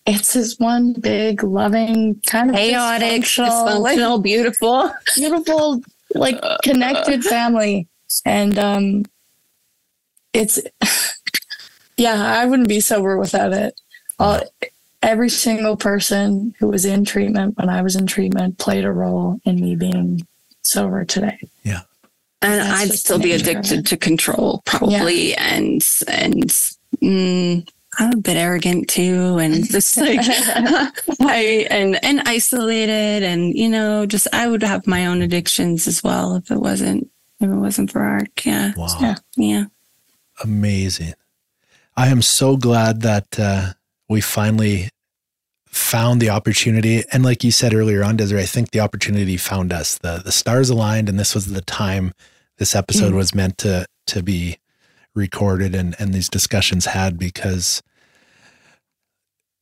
it's this one big, loving, kind of chaotic, dysfunctional, like, beautiful, beautiful, like connected family. And um, it's, yeah, I wouldn't be sober without it. All, every single person who was in treatment when I was in treatment played a role in me being sober today. Yeah. And That's I'd still be addicted to control, probably, yeah. and and mm, I'm a bit arrogant too, and just like I and and isolated, and you know, just I would have my own addictions as well if it wasn't if it wasn't for AARC. Yeah. Wow. Yeah. Yeah. Amazing. I am so glad that uh, we finally found the opportunity, and like you said earlier on, Desere, I think the opportunity found us. the The stars aligned, and this was the time this episode mm. was meant to to be recorded and and these discussions had because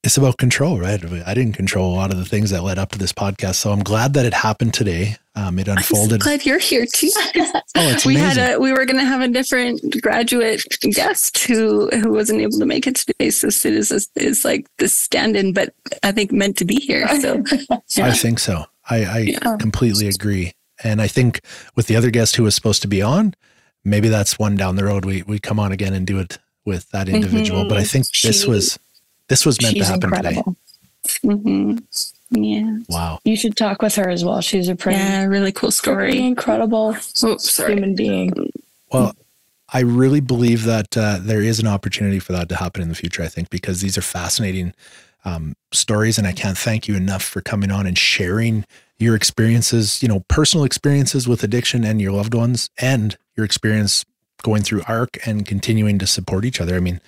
it's about control, right? I didn't control a lot of the things that led up to this podcast, so I'm glad that it happened today. Um, it unfolded. I'm so glad you're here too. oh, it's we amazing. had a we were going to have a different graduate guest who who wasn't able to make it today, so Sid is is like the stand-in, but I think meant to be here. So yeah. I think so. I, I yeah. completely agree, and I think with the other guest who was supposed to be on, maybe that's one down the road. We we come on again and do it with that individual. Mm-hmm. But I think this was this was meant to happen incredible. today. Mm-hmm. Yeah. Wow. You should talk with her as well. She's a pretty, yeah, really cool story. incredible Oops, human being. Well, I really believe that uh, there is an opportunity for that to happen in the future. I think because these are fascinating um, stories, and I can't thank you enough for coming on and sharing your experiences. You know, personal experiences with addiction and your loved ones, and your experience going through AARC and continuing to support each other. I mean,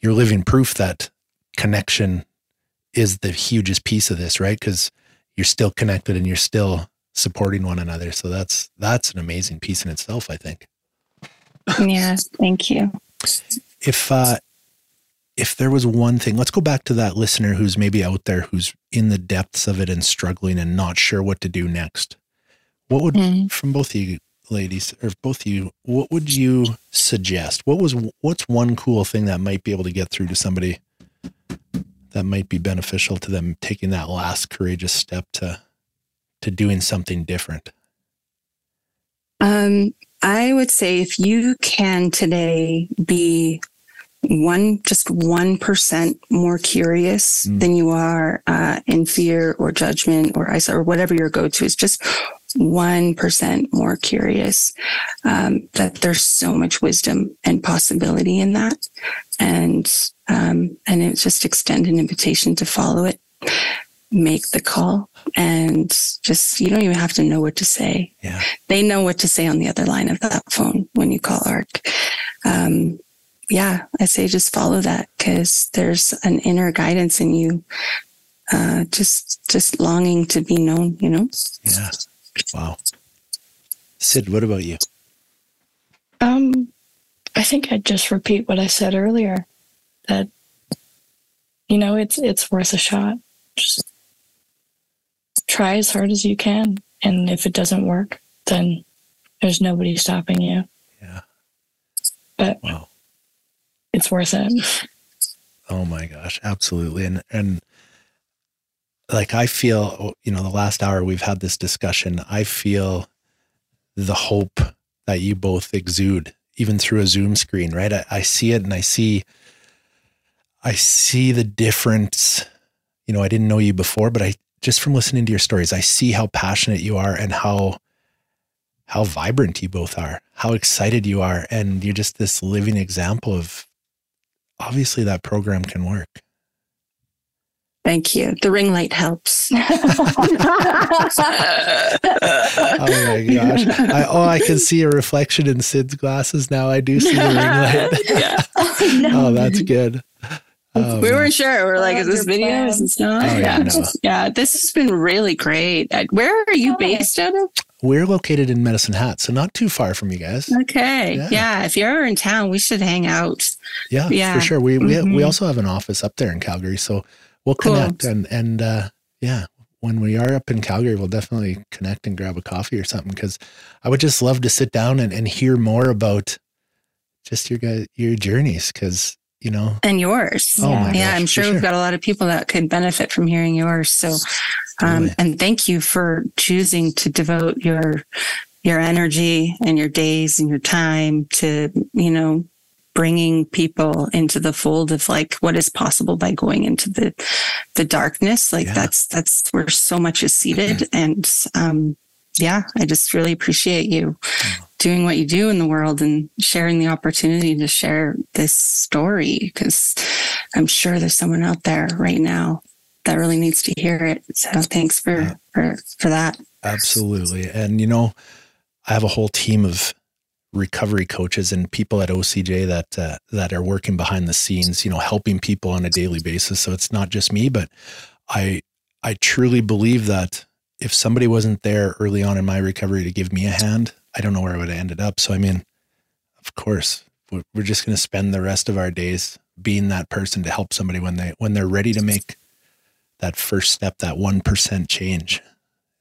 you're living proof that connection is the hugest piece of this, right? Because you're still connected and you're still supporting one another. So that's that's an amazing piece in itself, I think. Yeah, thank you. If uh if there was one thing, let's go back to that listener who's maybe out there who's in the depths of it and struggling and not sure what to do next. What would mm. from both of you ladies or both of you, what would you suggest? What was what's one cool thing that might be able to get through to somebody that might be beneficial to them taking that last courageous step to to doing something different? Um, I would say if you can today be one just one percent more curious mm. than you are uh, in fear or judgment or isolation or whatever your go-to is, just 1% more curious um, that there's so much wisdom and possibility in that. And um, and it's just extend an invitation to follow it make the call and just you don't even have to know what to say. Yeah. They know what to say on the other line of that phone when you call AARC um, yeah i say just follow that because there's an inner guidance in you uh, just just longing to be known you know yeah Wow. Sid, what about you? Um, I think I'd just repeat what I said earlier that, you know, it's, it's worth a shot. Just try as hard as you can. And if it doesn't work, then there's nobody stopping you. Yeah. But wow. It's worth it. Oh my gosh. Absolutely. And, and, like I feel, you know, the last hour we've had this discussion, I feel the hope that you both exude, even through a Zoom screen, right? I, I see it and I see, I see the difference. You know, I didn't know you before, but I just from listening to your stories, I see how passionate you are and how how vibrant you both are, how excited you are, and you're just this living example of obviously that program can work. Thank you. The ring light helps. oh my gosh. I, oh, I can see a reflection in Sid's glasses now. I do see the ring light. yeah. Oh, oh, that's good. Um, we weren't sure. We're like, is this video? Is this not? Oh, yeah, no. yeah. This has been really great. Where are you based out of? We're located in Medicine Hat, so not too far from you guys. Okay. Yeah. yeah. If you're ever in town, we should hang out. Yeah, yeah. for sure. We mm-hmm. we also have an office up there in Calgary, so we'll connect cool. and and uh, yeah, when we are up in Calgary, we'll definitely connect and grab a coffee or something because I would just love to sit down and, and hear more about just your guys your journeys because you know? And yours. Oh yeah, yeah i'm sure, sure, we've got a lot of people that could benefit from hearing yours so um, and thank you for choosing to devote your your energy and your days and your time to you know bringing people into the fold of like what is possible by going into the the darkness. Like yeah. that's that's where so much is seated and um yeah i just really appreciate you doing what you do in the world and sharing the opportunity to share this story because i'm sure there's someone out there right now that really needs to hear it. So thanks for for for that. Absolutely. And you know i have a whole team of recovery coaches and people at OCJ that uh, that are working behind the scenes, you know, helping people on a daily basis. So it's not just me, but I I truly believe that if somebody wasn't there early on in my recovery to give me a hand, I don't know where I would have ended up. So I mean, of course, we're just going to spend the rest of our days being that person to help somebody when they when they're ready to make that first step, that 1% change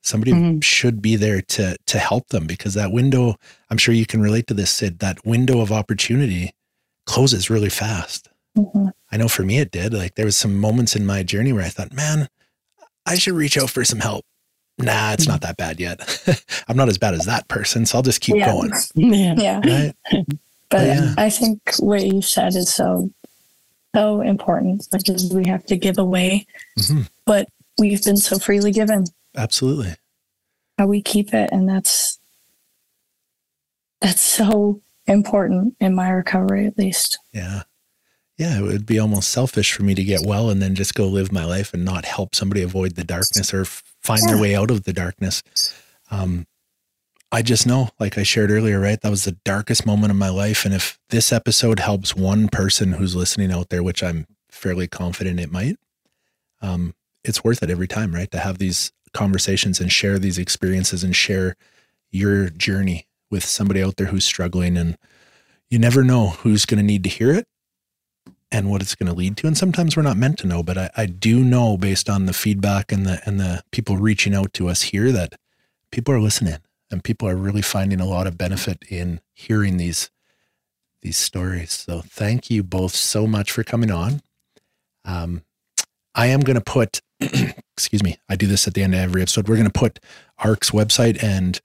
somebody mm-hmm. should be there to to help them because that window i'm sure you can relate to this sid that window of opportunity closes really fast mm-hmm. i know for me it did like there was some moments in my journey where i thought man i should reach out for some help nah it's not that bad yet i'm not as bad as that person so i'll just keep yeah. going yeah, yeah. Right? but yeah. i think what you said is so so important because we have to give away mm-hmm. what we've been so freely given Absolutely. How we keep it. And that's, that's so important in my recovery, at least. Yeah. Yeah. It would be almost selfish for me to get well and then just go live my life and not help somebody avoid the darkness or find their way out of the darkness. Um, I just know, like I shared earlier, right? That was the darkest moment of my life. And if this episode helps one person who's listening out there, which I'm fairly confident it might, um, it's worth it every time, right? To have these conversations and share these experiences and share your journey with somebody out there who's struggling. And you never know who's going to need to hear it and what it's going to lead to. And sometimes we're not meant to know, but I, I do know based on the feedback and the and the people reaching out to us here that people are listening and people are really finding a lot of benefit in hearing these these stories. So thank you both so much for coming on. Um, I am going to put excuse me, I do this at the end of every episode. We're going to put AARC's website and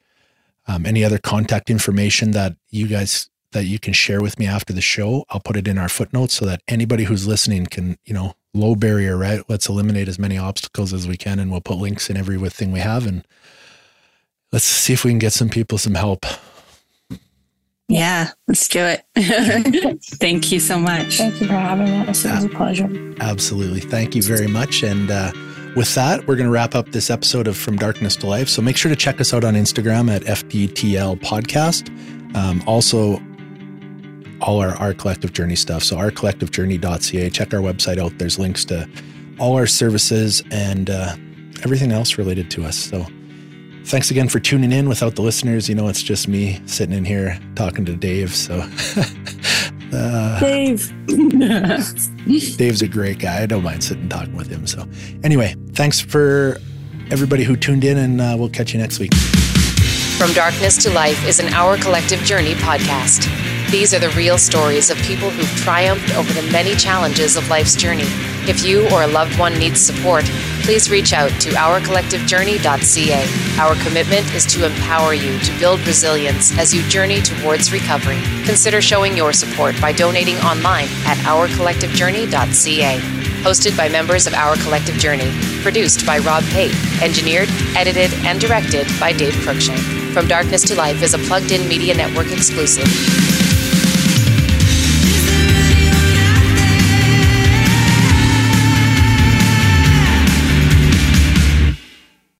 um, any other contact information that you guys that you can share with me after the show. I'll put it in our footnotes so that anybody who's listening can, you know, low barrier, right? Let's eliminate as many obstacles as we can, and we'll put links in every thing we have, and let's see if we can get some people some help. Yeah, let's do it. Thank you so much. Thank you for having us. It was a pleasure. Absolutely. Thank you very much. And uh, with that, we're going to wrap up this episode of From Darkness to Life. So make sure to check us out on Instagram at FDTL Podcast. Um, also, all our, our collective journey stuff. So ourcollectivejourney.ca. Check our website out. There's links to all our services and uh, everything else related to us. So Thanks again for tuning in. Without the listeners, you know, it's just me sitting in here talking to Dave. So, uh, Dave. Dave's a great guy. I don't mind sitting and talking with him. So, anyway, thanks for everybody who tuned in, and uh, we'll catch you next week. From Darkness to Life is an Our Collective Journey podcast. These are the real stories of people who've triumphed over the many challenges of life's journey. If you or a loved one needs support, please reach out to ourcollectivejourney.ca. Our commitment is to empower you to build resilience as you journey towards recovery. Consider showing your support by donating online at ourcollectivejourney.ca. Hosted by members of Our Collective Journey. Produced by Rob Pate. Engineered, edited, and directed by Dave Cruikshank. From Darkness to Life is a plugged in media network exclusive.